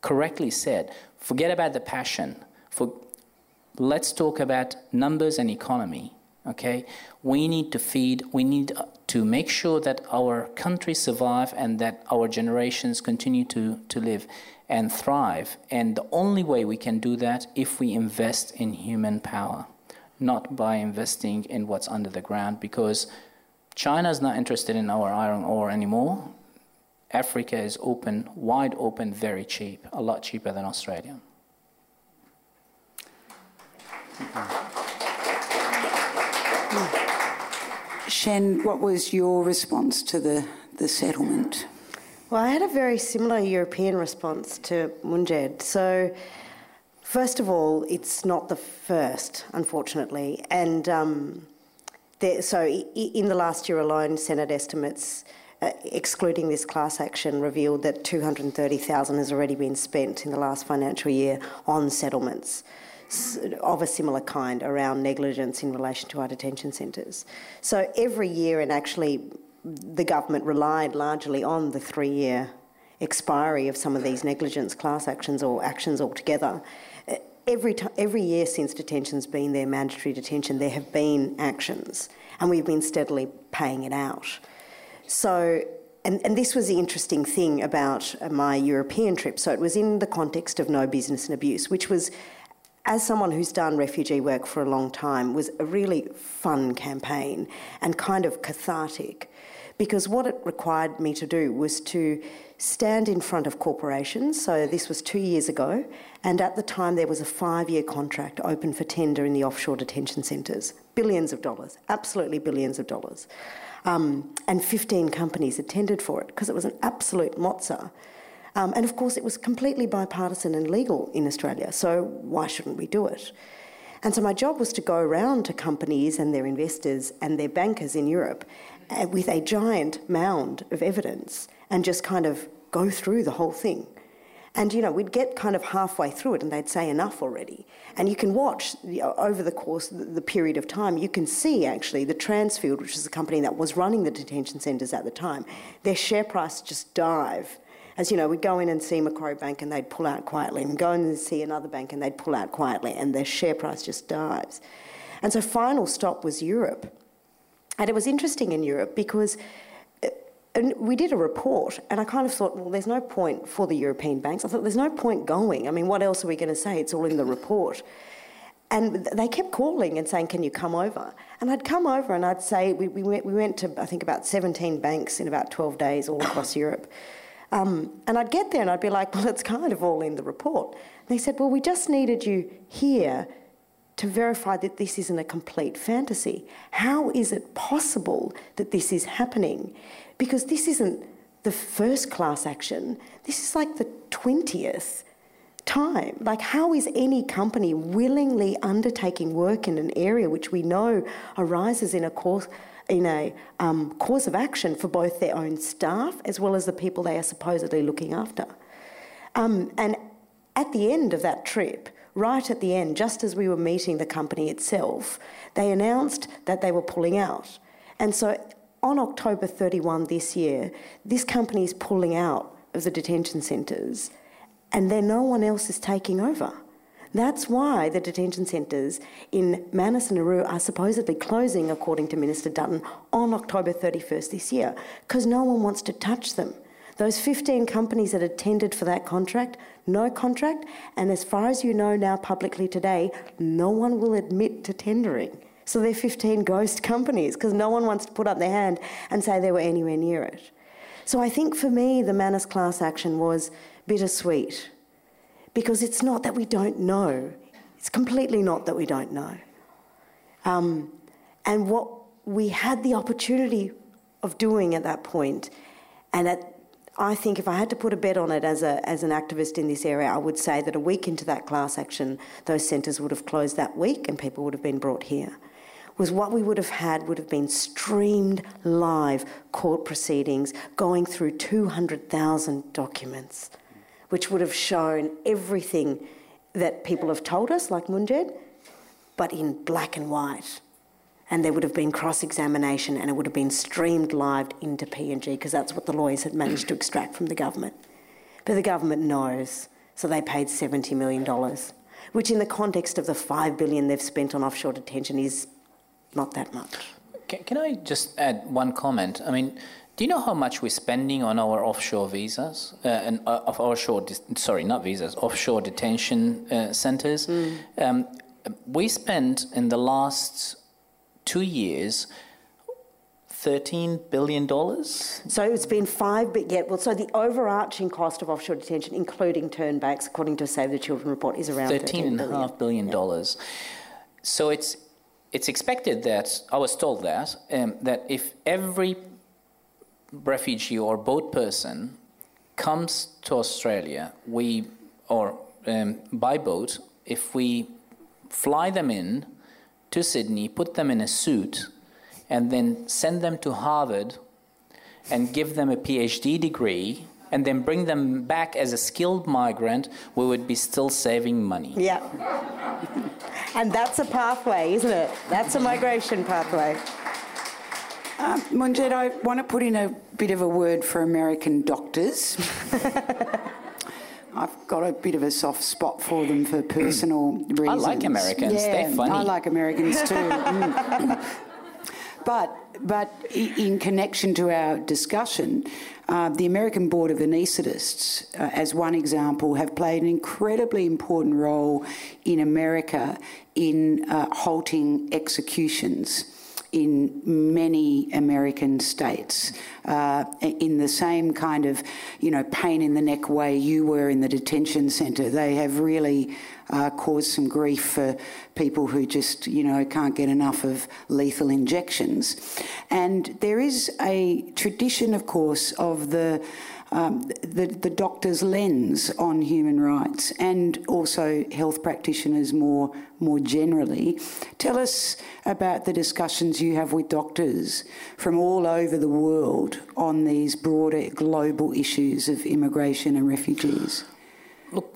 correctly said, forget about the passion. For, let's talk about numbers and economy. Okay, we need to feed. We need to make sure that our country survive and that our generations continue to, to live and thrive. And the only way we can do that if we invest in human power, not by investing in what's under the ground. Because China is not interested in our iron ore anymore. Africa is open, wide open, very cheap, a lot cheaper than Australia. Shen, what was your response to the, the settlement? Well, I had a very similar European response to Munjed. So, first of all, it's not the first, unfortunately. And um, there, so, in the last year alone, Senate estimates, uh, excluding this class action, revealed that 230,000 has already been spent in the last financial year on settlements of a similar kind around negligence in relation to our detention centres. So every year, and actually the government relied largely on the three year expiry of some of these negligence class actions or actions altogether. Every, t- every year since detention's been there, mandatory detention, there have been actions, and we've been steadily paying it out. So and, and, this was the interesting thing about my European trip. So it was in the context of No Business in Abuse, which was as someone who's done refugee work for a long time, was a really fun campaign and kind of cathartic because what it required me to do was to stand in front of corporations. So this was two years ago, and at the time there was a five year contract open for tender in the offshore detention centres. Billions of dollars, absolutely billions of dollars. Um, and 15 companies had tendered for it because it was an absolute mozza. Um, and of course, it was completely bipartisan and legal in Australia, so why shouldn't we do it? And so my job was to go around to companies and their investors and their bankers in Europe uh, with a giant mound of evidence and just kind of go through the whole thing. And you know, we'd get kind of halfway through it and they'd say enough already. And you can watch over the course the period of time, you can see actually the Transfield, which is the company that was running the detention centres at the time, their share price just dive as you know, we'd go in and see Macquarie Bank and they'd pull out quietly, and go in and see another bank and they'd pull out quietly, and their share price just dives. And so, final stop was Europe. And it was interesting in Europe because uh, and we did a report, and I kind of thought, well, there's no point for the European banks. I thought, there's no point going. I mean, what else are we going to say? It's all in the report. And they kept calling and saying, Can you come over? And I'd come over and I'd say, We, we, went, we went to, I think, about 17 banks in about 12 days all across Europe. Um, and I'd get there and I'd be like, well, it's kind of all in the report. And they said, well, we just needed you here to verify that this isn't a complete fantasy. How is it possible that this is happening? Because this isn't the first class action, this is like the 20th time. Like, how is any company willingly undertaking work in an area which we know arises in a cause? In a um, cause of action for both their own staff as well as the people they are supposedly looking after. Um, and at the end of that trip, right at the end, just as we were meeting the company itself, they announced that they were pulling out. And so on October 31 this year, this company is pulling out of the detention centres and then no one else is taking over. That's why the detention centres in Manus and Nauru are supposedly closing, according to Minister Dutton, on October 31st this year, because no one wants to touch them. Those 15 companies that had tendered for that contract, no contract, and as far as you know now publicly today, no one will admit to tendering. So they're 15 ghost companies because no one wants to put up their hand and say they were anywhere near it. So I think for me, the Manus class action was bittersweet because it's not that we don't know. It's completely not that we don't know. Um, and what we had the opportunity of doing at that point, and at, I think if I had to put a bet on it as, a, as an activist in this area, I would say that a week into that class action, those centres would have closed that week and people would have been brought here. Was what we would have had would have been streamed live court proceedings going through 200,000 documents which would have shown everything that people have told us, like Munjed, but in black and white. And there would have been cross examination and it would have been streamed live into PNG because that's what the lawyers had managed to extract from the government. But the government knows, so they paid $70 million, which in the context of the 5 billion they've spent on offshore detention is not that much. Can, I just add one comment? I mean, do you know how much we're spending on our offshore visas uh, and uh, of offshore? sorry, not visas. Offshore detention uh, centers. Mm. Um, we spent in the last two years. Thirteen billion dollars. So it's been five, but yeah. Well, so the overarching cost of offshore detention, including turnbacks, according to a Save the Children report, is around thirteen and a half billion dollars. So it's it's expected that I was told that um, that if every refugee or boat person comes to Australia, we or um, by boat, if we fly them in to Sydney, put them in a suit, and then send them to Harvard and give them a PhD degree and then bring them back as a skilled migrant, we would be still saving money. Yeah. and that's a pathway, isn't it? That's a migration pathway. Um, Munjed, I want to put in a bit of a word for American doctors. I've got a bit of a soft spot for them for personal reasons. I like Americans. Yeah, They're funny. I like Americans too. mm. But, but in connection to our discussion, uh, the American Board of Anaesthetists, uh, as one example, have played an incredibly important role in America in uh, halting executions in many American states uh, in the same kind of, you know, pain in the neck way you were in the detention centre. They have really uh, caused some grief for people who just, you know, can't get enough of lethal injections. And there is a tradition, of course, of the um, the, the doctor's lens on human rights and also health practitioners more, more generally. Tell us about the discussions you have with doctors from all over the world on these broader global issues of immigration and refugees. Look,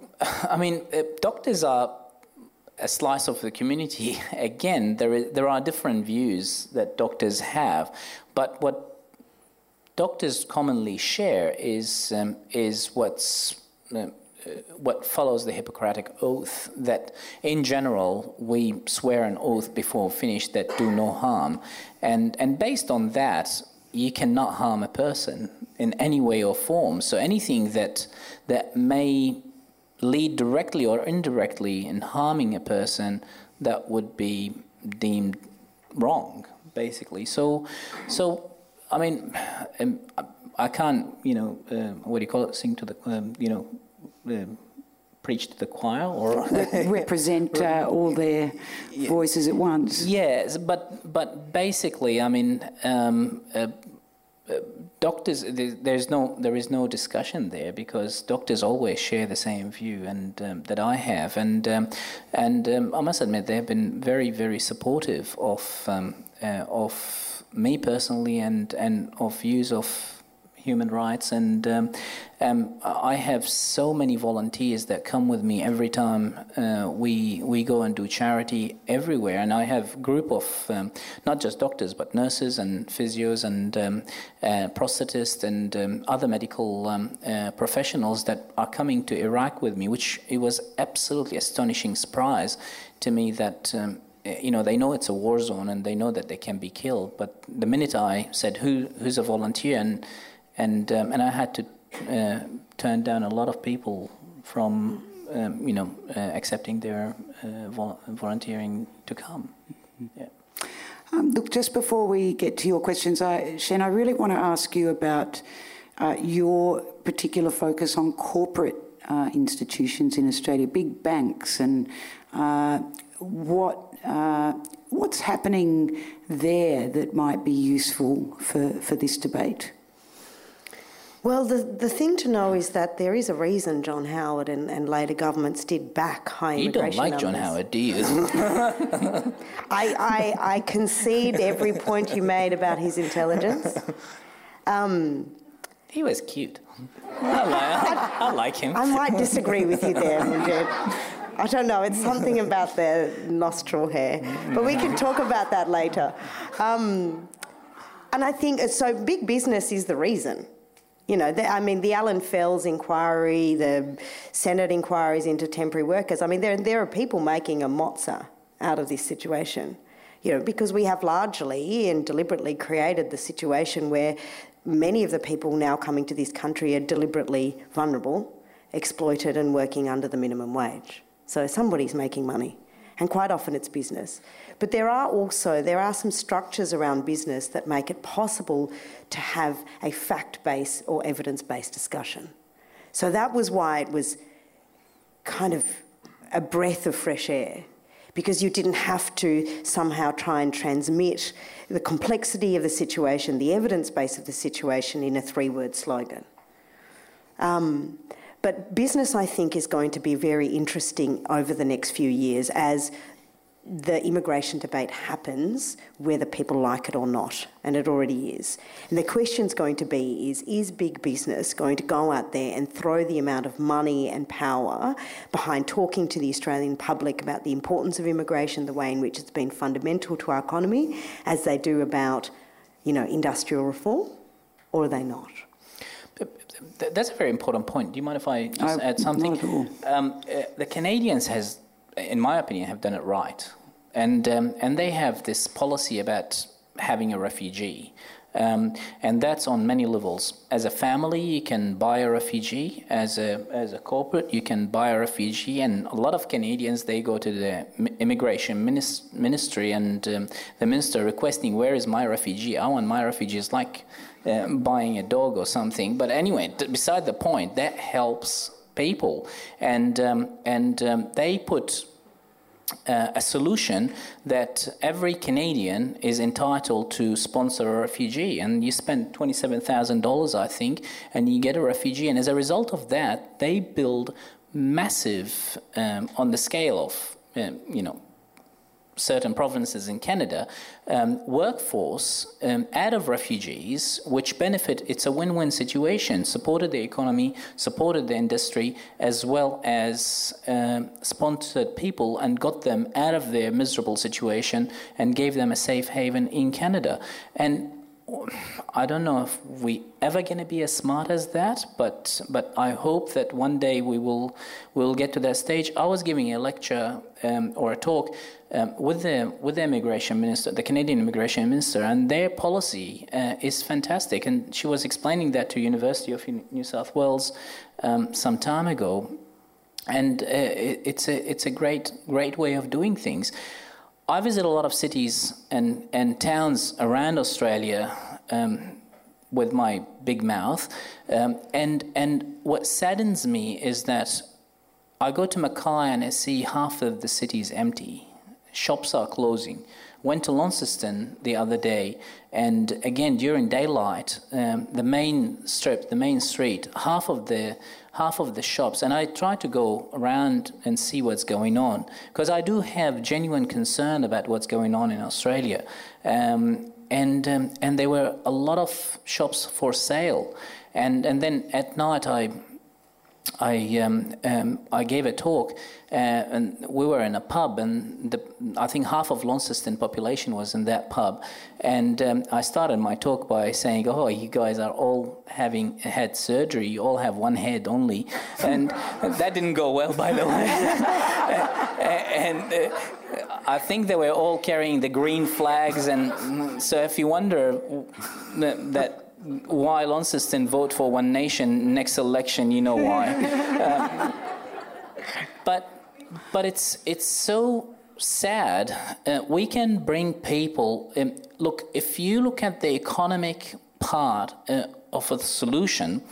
I mean, uh, doctors are a slice of the community. Again, there, is, there are different views that doctors have, but what doctors commonly share is, um, is what's, uh, what follows the Hippocratic Oath that, in general, we swear an oath before finish that do no harm. And, and based on that, you cannot harm a person in any way or form. So anything that, that may lead directly or indirectly in harming a person, that would be deemed wrong, basically. So, so I mean, um, I can't, you know, uh, what do you call it? Sing to the, um, you know, uh, preach to the choir or represent uh, all their yeah. voices at once. Yes, but but basically, I mean, um, uh, uh, doctors there's no there is no discussion there because doctors always share the same view and um, that I have and um, and um, I must admit they have been very very supportive of um, uh, of me personally and and of views of human rights. And um, um, I have so many volunteers that come with me every time uh, we we go and do charity everywhere. And I have group of um, not just doctors but nurses and physios and um, uh, prosthetists and um, other medical um, uh, professionals that are coming to Iraq with me, which it was absolutely astonishing surprise to me that you know, they know it's a war zone and they know that they can be killed. But the minute I said, "Who, who's a volunteer?" and and um, and I had to uh, turn down a lot of people from um, you know uh, accepting their uh, vol- volunteering to come. Yeah. Um, look, just before we get to your questions, I, Shen, I really want to ask you about uh, your particular focus on corporate uh, institutions in Australia, big banks, and uh, what's happening there that might be useful for, for this debate. Well, the, the thing to know is that there is a reason John Howard and, and later governments did back high you immigration You don't like numbers. John Howard, do you? I, I, I concede every point you made about his intelligence. Um, he was cute. I like, I, I like him. I might disagree with you there, Munjed. I don't know, it's something about their nostril hair. But we can talk about that later. Um, and I think, so big business is the reason. You know, the, I mean, the Alan Fels inquiry, the Senate inquiries into temporary workers. I mean, there, there are people making a mozza out of this situation. You know, because we have largely and deliberately created the situation where many of the people now coming to this country are deliberately vulnerable, exploited, and working under the minimum wage. So somebody's making money, and quite often it's business. But there are also there are some structures around business that make it possible to have a fact-based or evidence-based discussion. So that was why it was kind of a breath of fresh air because you didn't have to somehow try and transmit the complexity of the situation, the evidence base of the situation in a three word slogan. Um, but business, I think, is going to be very interesting over the next few years as the immigration debate happens whether people like it or not, and it already is. And the question's going to be is is big business going to go out there and throw the amount of money and power behind talking to the Australian public about the importance of immigration, the way in which it's been fundamental to our economy, as they do about, you know, industrial reform, or are they not? That's a very important point. Do you mind if I just I, add something? Um, uh, the Canadians has in my opinion, have done it right. And, um, and they have this policy about having a refugee. Um, and that's on many levels. As a family, you can buy a refugee. As a as a corporate, you can buy a refugee. And a lot of Canadians they go to the immigration ministry and um, the minister requesting, "Where is my refugee? I want my refugee." It's like uh, buying a dog or something. But anyway, beside the point, that helps people, and um, and um, they put uh, a solution that every Canadian is entitled to sponsor a refugee, and you spend twenty-seven thousand dollars, I think, and you get a refugee, and as a result of that, they build massive um, on the scale of um, you know certain provinces in Canada, um, workforce um, out of refugees, which benefit, it's a win win situation, supported the economy, supported the industry, as well as um, sponsored people and got them out of their miserable situation and gave them a safe haven in Canada. And I don't know if we ever going to be as smart as that, but but I hope that one day we will will get to that stage. I was giving a lecture um, or a talk um, with the with the immigration minister, the Canadian immigration minister, and their policy uh, is fantastic. And she was explaining that to University of New South Wales um, some time ago, and uh, it, it's a it's a great great way of doing things. I visit a lot of cities and, and towns around Australia um, with my big mouth, um, and and what saddens me is that I go to Mackay and I see half of the city is empty. shops are closing. Went to Launceston the other day, and again during daylight, um, the main strip, the main street, half of the half of the shops, and I try to go around and see what's going on because I do have genuine concern about what's going on in Australia, um, and um, and there were a lot of shops for sale, and and then at night I I um, um, I gave a talk, uh, and we were in a pub, and the, I think half of Launceston population was in that pub, and um, I started my talk by saying, "Oh, you guys are all having had surgery. You all have one head only," and that didn't go well, by the way. and uh, I think they were all carrying the green flags, and so if you wonder that why Launceston vote for One Nation next election, you know why. um, but but it's it's so sad. Uh, we can bring people. Um, look, if you look at the economic part uh, of a solution,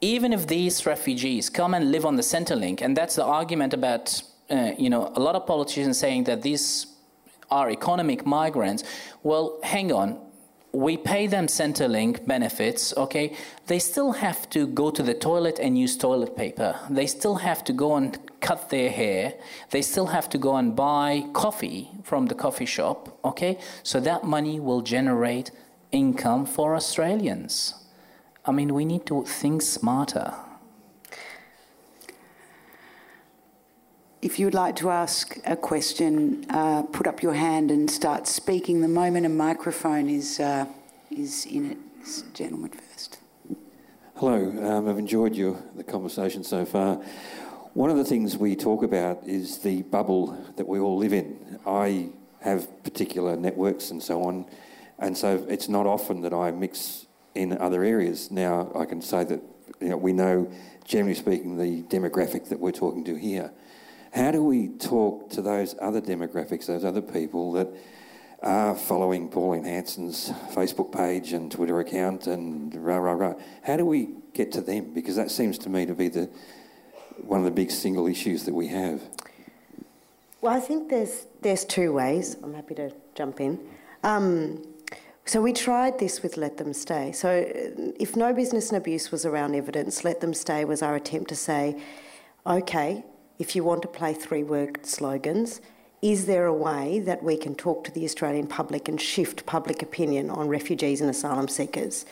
even if these refugees come and live on the Centrelink, and that's the argument about uh, you know a lot of politicians saying that these are economic migrants. Well, hang on we pay them Centrelink benefits, okay? They still have to go to the toilet and use toilet paper. They still have to go and cut their hair. They still have to go and buy coffee from the coffee shop, okay? So that money will generate income for Australians. I mean, we need to think smarter. If you would like to ask a question, uh, put up your hand and start speaking. The moment a microphone is uh, is in it, this gentleman first. Hello, um, I've enjoyed your the conversation so far. One of the things we talk about is the bubble that we all live in. I have particular networks and so on, and so it's not often that I mix in other areas. Now I can say that you know, we know, generally speaking, the demographic that we're talking to here. How do we talk to those other demographics, those other people that are following Pauline Hanson's Facebook page and Twitter account and rah, rah, rah? How do we get to them? Because that seems to me to be the, one of the big single issues that we have. Well, I think there's, there's two ways. I'm happy to jump in. Um, so we tried this with Let Them Stay. So if No Business in Abuse was around evidence, Let Them Stay was our attempt to say, okay, if you want to play three word slogans, is there a way that we can talk to the Australian public and shift public opinion on refugees and asylum seekers?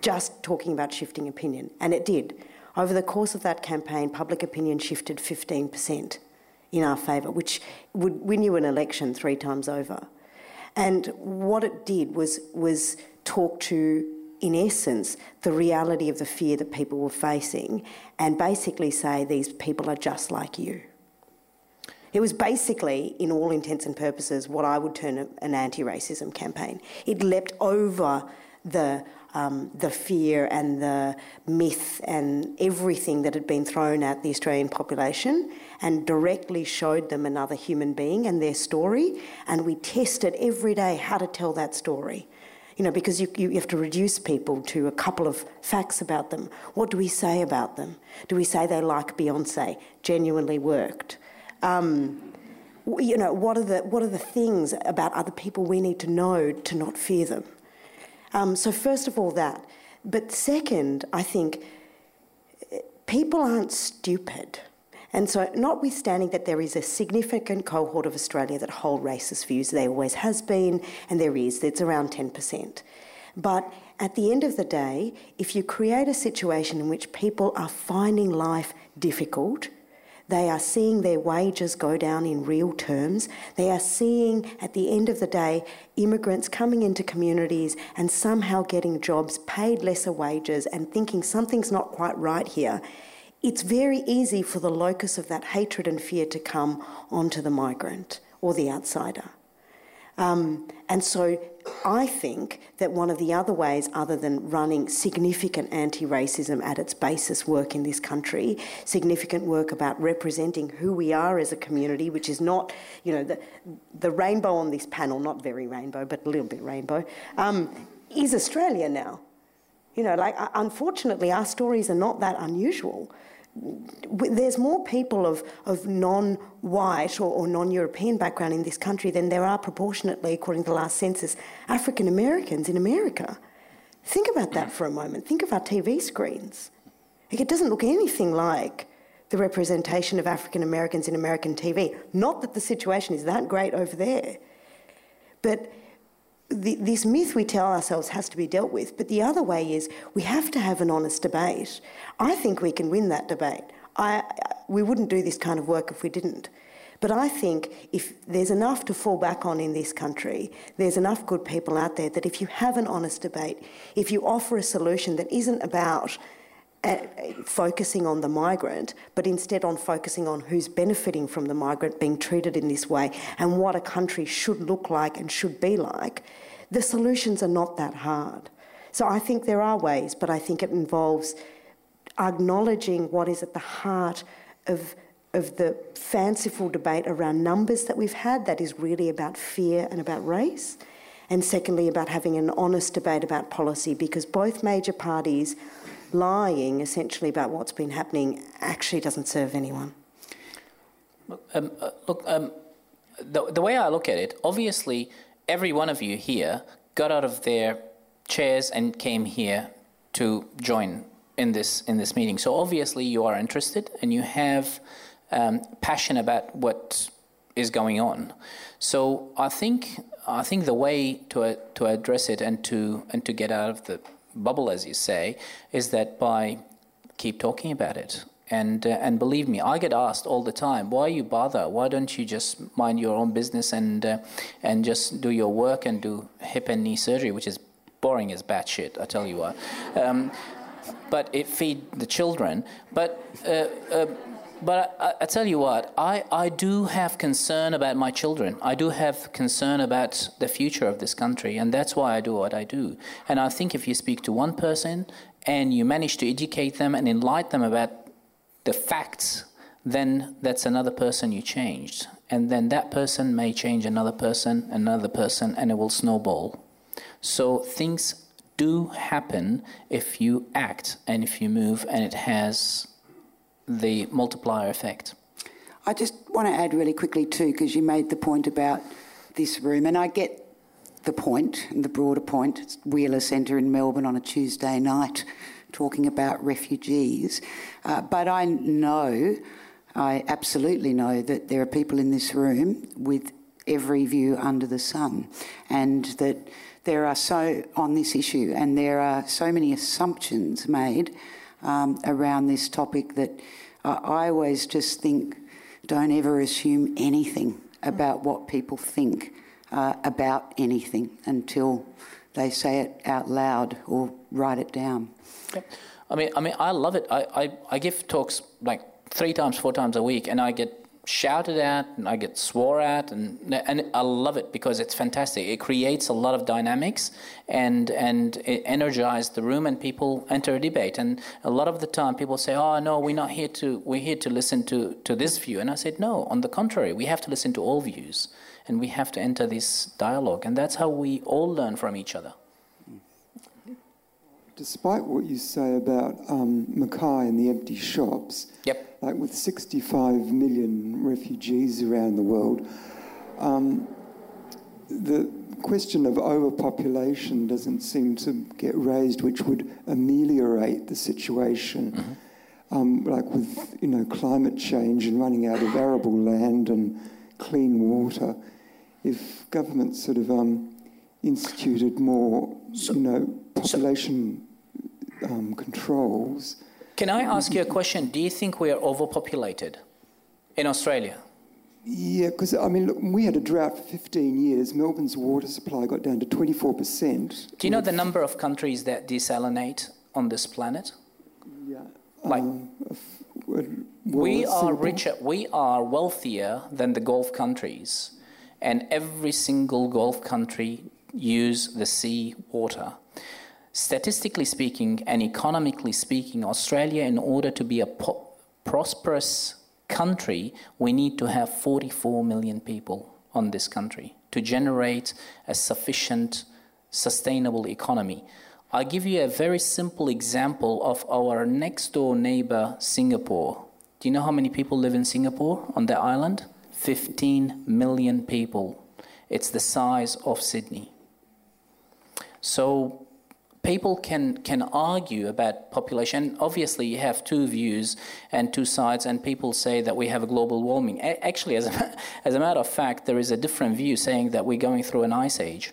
Just talking about shifting opinion. And it did. Over the course of that campaign, public opinion shifted 15% in our favour, which would win you an election three times over. And what it did was, was talk to in essence, the reality of the fear that people were facing and basically say these people are just like you. It was basically, in all intents and purposes, what I would term an anti racism campaign. It leapt over the, um, the fear and the myth and everything that had been thrown at the Australian population and directly showed them another human being and their story. And we tested every day how to tell that story you know, because you, you have to reduce people to a couple of facts about them. What do we say about them? Do we say they like Beyonce? Genuinely worked. Um, you know, what are the what are the things about other people we need to know to not fear them? Um, so first of all, that. But second, I think people aren't stupid. And so, notwithstanding that there is a significant cohort of Australia that hold racist views, there always has been, and there is, it's around 10%. But at the end of the day, if you create a situation in which people are finding life difficult, they are seeing their wages go down in real terms. They are seeing, at the end of the day, immigrants coming into communities and somehow getting jobs, paid lesser wages, and thinking something's not quite right here it's very easy for the locus of that hatred and fear to come onto the migrant or the outsider. Um, and so I think that one of the other ways, other than running significant anti racism at its basis work in this country, significant work about representing who we are as a community, which is not, you know, the, the rainbow on this panel, not very rainbow, but a little bit rainbow, um, is Australia now. You know, like, unfortunately, our stories are not that unusual there's more people of, of non white or, or non European background in this country than there are proportionately, according to the last census, African Americans in America. Think about that for a moment. Think of our TV screens. Like, it doesn't look anything like the representation of African Americans in American TV. Not that the situation is that great over there, but the, this myth we tell ourselves has to be dealt with. But the other way is we have to have an honest debate. I think we can win that debate. I, we wouldn't do this kind of work if we didn't. But I think if there's enough to fall back on in this country, there's enough good people out there that if you have an honest debate, if you offer a solution that isn't about uh, focusing on the migrant, but instead on focusing on who's benefiting from the migrant being treated in this way and what a country should look like and should be like, the solutions are not that hard. So I think there are ways, but I think it involves acknowledging what is at the heart of of the fanciful debate around numbers that we've had that is really about fear and about race. And secondly, about having an honest debate about policy because both major parties lying essentially about what's been happening actually doesn't serve anyone. Um, uh, look, um, the, the way I look at it, obviously, every one of you here got out of their chairs and came here to join in this in this meeting. So obviously, you are interested and you have um, passion about what is going on. So I think I think the way to uh, to address it and to and to get out of the bubble, as you say, is that by keep talking about it. And uh, and believe me, I get asked all the time, why you bother? Why don't you just mind your own business and uh, and just do your work and do hip and knee surgery, which is boring as batshit. I tell you what. Um, but it feed the children. But uh, uh but I, I, tell you what, I, I do have concern about my children. I do have concern about the future of this country, and that's why I do what I do. And I think if you speak to one person and you manage to educate them and enlighten them about the facts, then that's another person you changed. And then that person may change another person, another person, and it will snowball. So things do happen if you act and if you move, and it has the multiplier effect. I just want to add really quickly too, because you made the point about this room, and I get the point, the broader point. It's Wheeler Centre in Melbourne on a Tuesday night, talking about refugees. Uh, but I know, I absolutely know that there are people in this room with every view under the sun, and that there are so on this issue, and there are so many assumptions made um, around this topic that uh, I always just think don't ever assume anything about what people think uh, about anything until they say it out loud or write it down. Yep. I mean, I mean, I love it. I, I, I give talks like three times, four times a week, and I get shouted at and I get swore at and and I love it because it's fantastic. It creates a lot of dynamics and and it energizes the room and people enter a debate. And a lot of the time people say, "Oh no, we're not here to we're here to listen to to this view." And I said, "No, on the contrary, we have to listen to all views and we have to enter this dialogue. And that's how we all learn from each other." despite what you say about um, Mackay and the empty shops, yep. Like with 65 million refugees around the world, um, the question of overpopulation doesn't seem to get raised, which would ameliorate the situation. Mm-hmm. Um, like with you know climate change and running out of arable land and clean water, if governments sort of um, instituted more, so, you know, population um, controls. Can I ask you a question? Do you think we are overpopulated in Australia? Yeah, because I mean, look, we had a drought for 15 years. Melbourne's water supply got down to 24%. Do you know the number of countries that desalinate on this planet? Yeah. Like, um, we are richer, we are wealthier than the Gulf countries, and every single Gulf country use the sea water. Statistically speaking and economically speaking, Australia, in order to be a po- prosperous country, we need to have 44 million people on this country to generate a sufficient, sustainable economy. I give you a very simple example of our next door neighbor, Singapore. Do you know how many people live in Singapore on the island? 15 million people. It's the size of Sydney. So people can, can argue about population. Obviously, you have two views and two sides, and people say that we have a global warming. A- actually, as a, as a matter of fact, there is a different view saying that we're going through an ice age.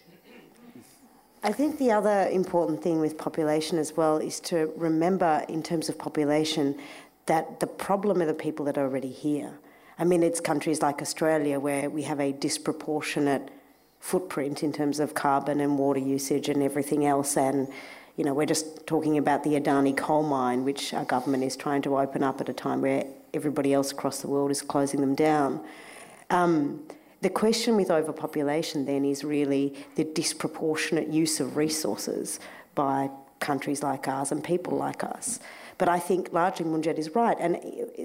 I think the other important thing with population as well is to remember, in terms of population, that the problem are the people that are already here. I mean, it's countries like Australia where we have a disproportionate footprint in terms of carbon and water usage and everything else. And, you know, we're just talking about the Adani coal mine, which our government is trying to open up at a time where everybody else across the world is closing them down. Um, the question with overpopulation then is really the disproportionate use of resources by countries like ours and people like us. But I think largely Munjed is right. And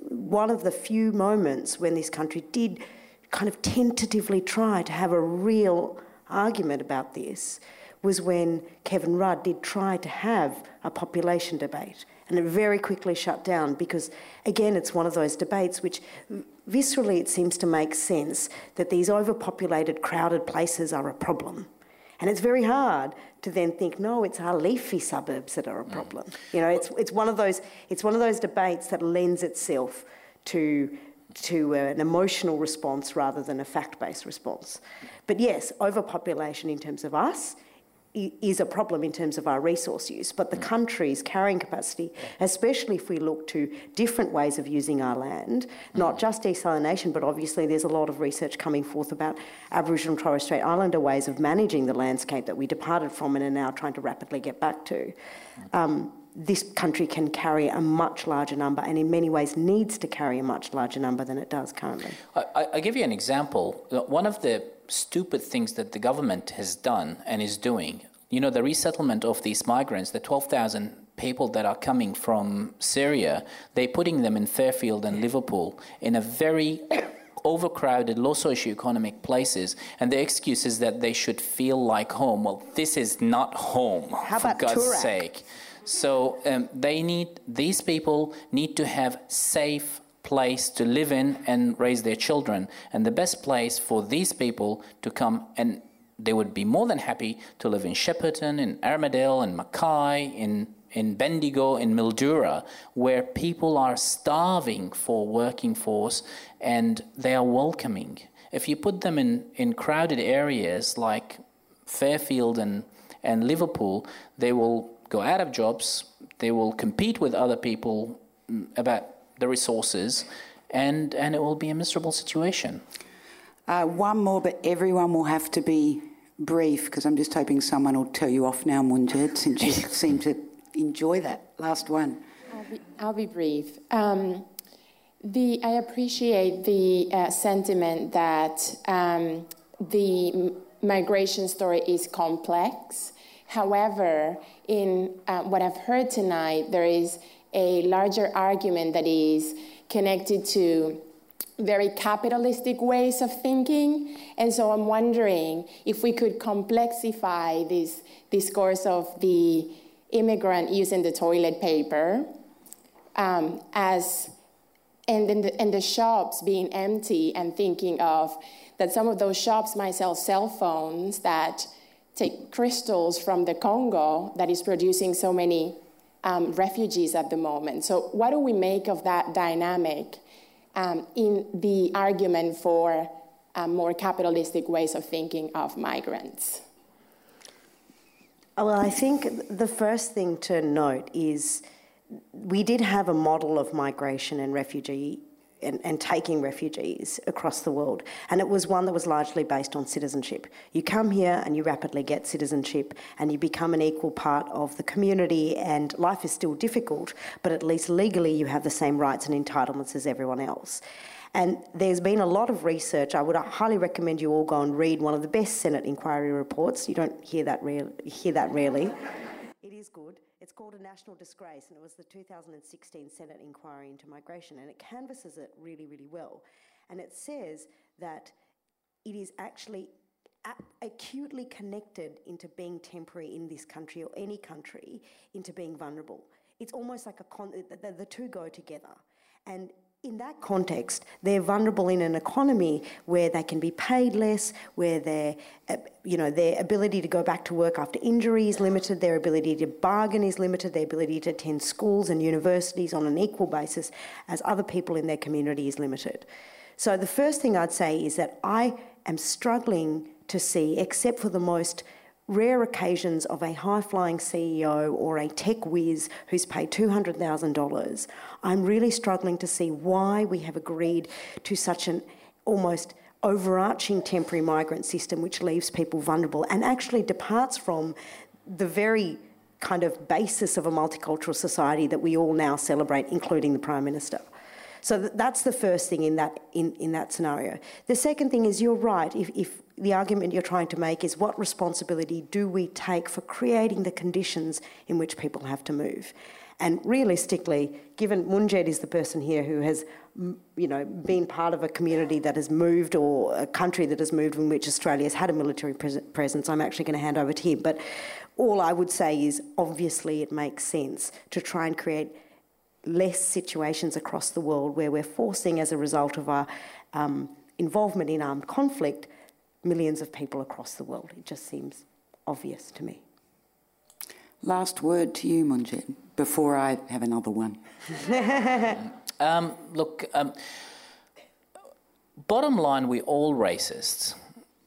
one of the few moments when this country did kind of tentatively try to have a real argument about this was when Kevin Rudd did try to have a population debate. And it very quickly shut down because, again, it's one of those debates which viscerally it seems to make sense that these overpopulated, crowded places are a problem. And it's very hard to then think, no, it's our leafy suburbs that are a mm. problem. You know, it's, it's, one, of those, it's one of those debates that lends itself to, to an emotional response rather than a fact based response. But yes, overpopulation in terms of us is a problem in terms of our resource use, but the country's carrying capacity, especially if we look to different ways of using our land, not just desalination, but obviously there's a lot of research coming forth about Aboriginal and Torres Strait Islander ways of managing the landscape that we departed from and are now trying to rapidly get back to. Um, this country can carry a much larger number and in many ways needs to carry a much larger number than it does currently. I, I give you an example. One of the stupid things that the government has done and is doing. You know, the resettlement of these migrants, the 12,000 people that are coming from Syria, they're putting them in Fairfield and Liverpool in a very overcrowded, low socioeconomic places, and the excuse is that they should feel like home. Well, this is not home, How for God's Toorak? sake. So um, they need these people need to have safe place to live in and raise their children, and the best place for these people to come and they would be more than happy to live in Shepparton, in Armadale, in Mackay, in in Bendigo, in Mildura, where people are starving for working force and they are welcoming. If you put them in, in crowded areas like Fairfield and, and Liverpool, they will go out of jobs, they will compete with other people mm, about the resources, and, and it will be a miserable situation. Uh, one more, but everyone will have to be brief because I'm just hoping someone will tell you off now, Munjed, since you seem to enjoy that last one. I'll be, I'll be brief. Um, the, I appreciate the uh, sentiment that um, the m- migration story is complex. However, in uh, what I've heard tonight, there is a larger argument that is connected to very capitalistic ways of thinking. And so I'm wondering if we could complexify this discourse of the immigrant using the toilet paper um, as and then the, and the shops being empty and thinking of that some of those shops might sell cell phones that take crystals from the Congo that is producing so many um, refugees at the moment. So, what do we make of that dynamic um, in the argument for um, more capitalistic ways of thinking of migrants? Well, I think the first thing to note is we did have a model of migration and refugee and, and, taking refugees across the world, and it was one that was largely based on citizenship. You come here and you rapidly get citizenship, and you become an equal part of the community, and life is still difficult, but at least legally you have the same rights and entitlements as everyone else. And there's been a lot of research. I would highly recommend you all go and read one of the best Senate inquiry reports. You don't hear that, re- hear that rarely. It is good. It's called A National Disgrace, and it was the 2016 Senate inquiry into migration, and it canvasses it really, really well. And it says that it is actually acutely connected into being temporary in this country or any country into being vulnerable. It's almost like a con- the, the two go together. And in that context, they're vulnerable in an economy where they can be paid less, where their, uh, you know, their ability to go back to work after injury is limited, their ability to bargain is limited, their ability to attend schools and universities on an equal basis as other people in their community is limited. So the first thing I'd say is that I am struggling to see, except for the most rare occasions of a high flying CEO or a tech whiz who's paid $200,000, I'm really struggling to see why we have agreed to such an almost overarching temporary migrant system which leaves people vulnerable and actually departs from the very kind of basis of a multicultural society that we all now celebrate, including the Prime Minister. So that's the first thing in that in, in that scenario. The second thing is you're right. If, if the argument you're trying to make is what responsibility do we take for creating the conditions in which people have to move? And realistically, given Munjed is the person here who has, you know, been part of a community that has moved or a country that has moved in which Australia has had a military pres- presence, I'm actually going to hand over to him. But all I would say is obviously it makes sense to try and create less situations across the world where we're forcing, as a result of our um, involvement in armed conflict, millions of people across the world. It just seems obvious to me. Last word to you, Munjed, before I have another one. um, look, um, bottom line, we're all racists.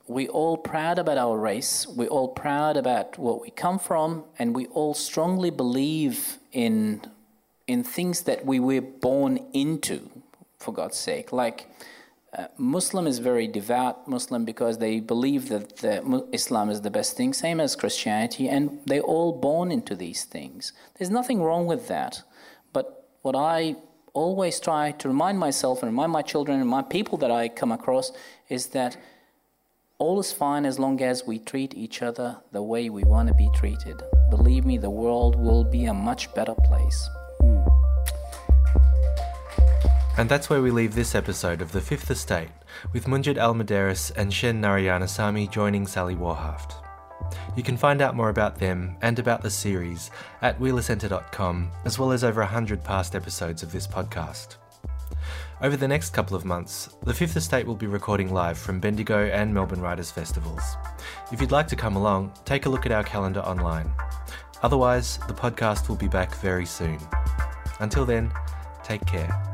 We're all proud about our race. We're all proud about what we come from, and we all strongly believe in in things that we were born into. For God's sake, like uh, Muslim is very devout Muslim because they believe that the, Islam is the best thing, same as Christianity, and they're all born into these things. There's nothing wrong with that. But what I always try to remind myself and remind my children and my people that I come across is that all is fine as long as we treat each other the way we want to be treated. Believe me, the world will be a much better place. And that's where we leave this episode of The Fifth Estate, with Munjed Al-Muderis and Shen Narayanasamy joining Sally Warhaft. You can find out more about them and about the series at wheelercentre.com, as well as over 100 past episodes of this podcast. Over the next couple of months, The Fifth Estate will be recording live from Bendigo and Melbourne Writers Festivals. If you'd like to come along, take a look at our calendar online. Otherwise, the podcast will be back very soon. Until then, take care.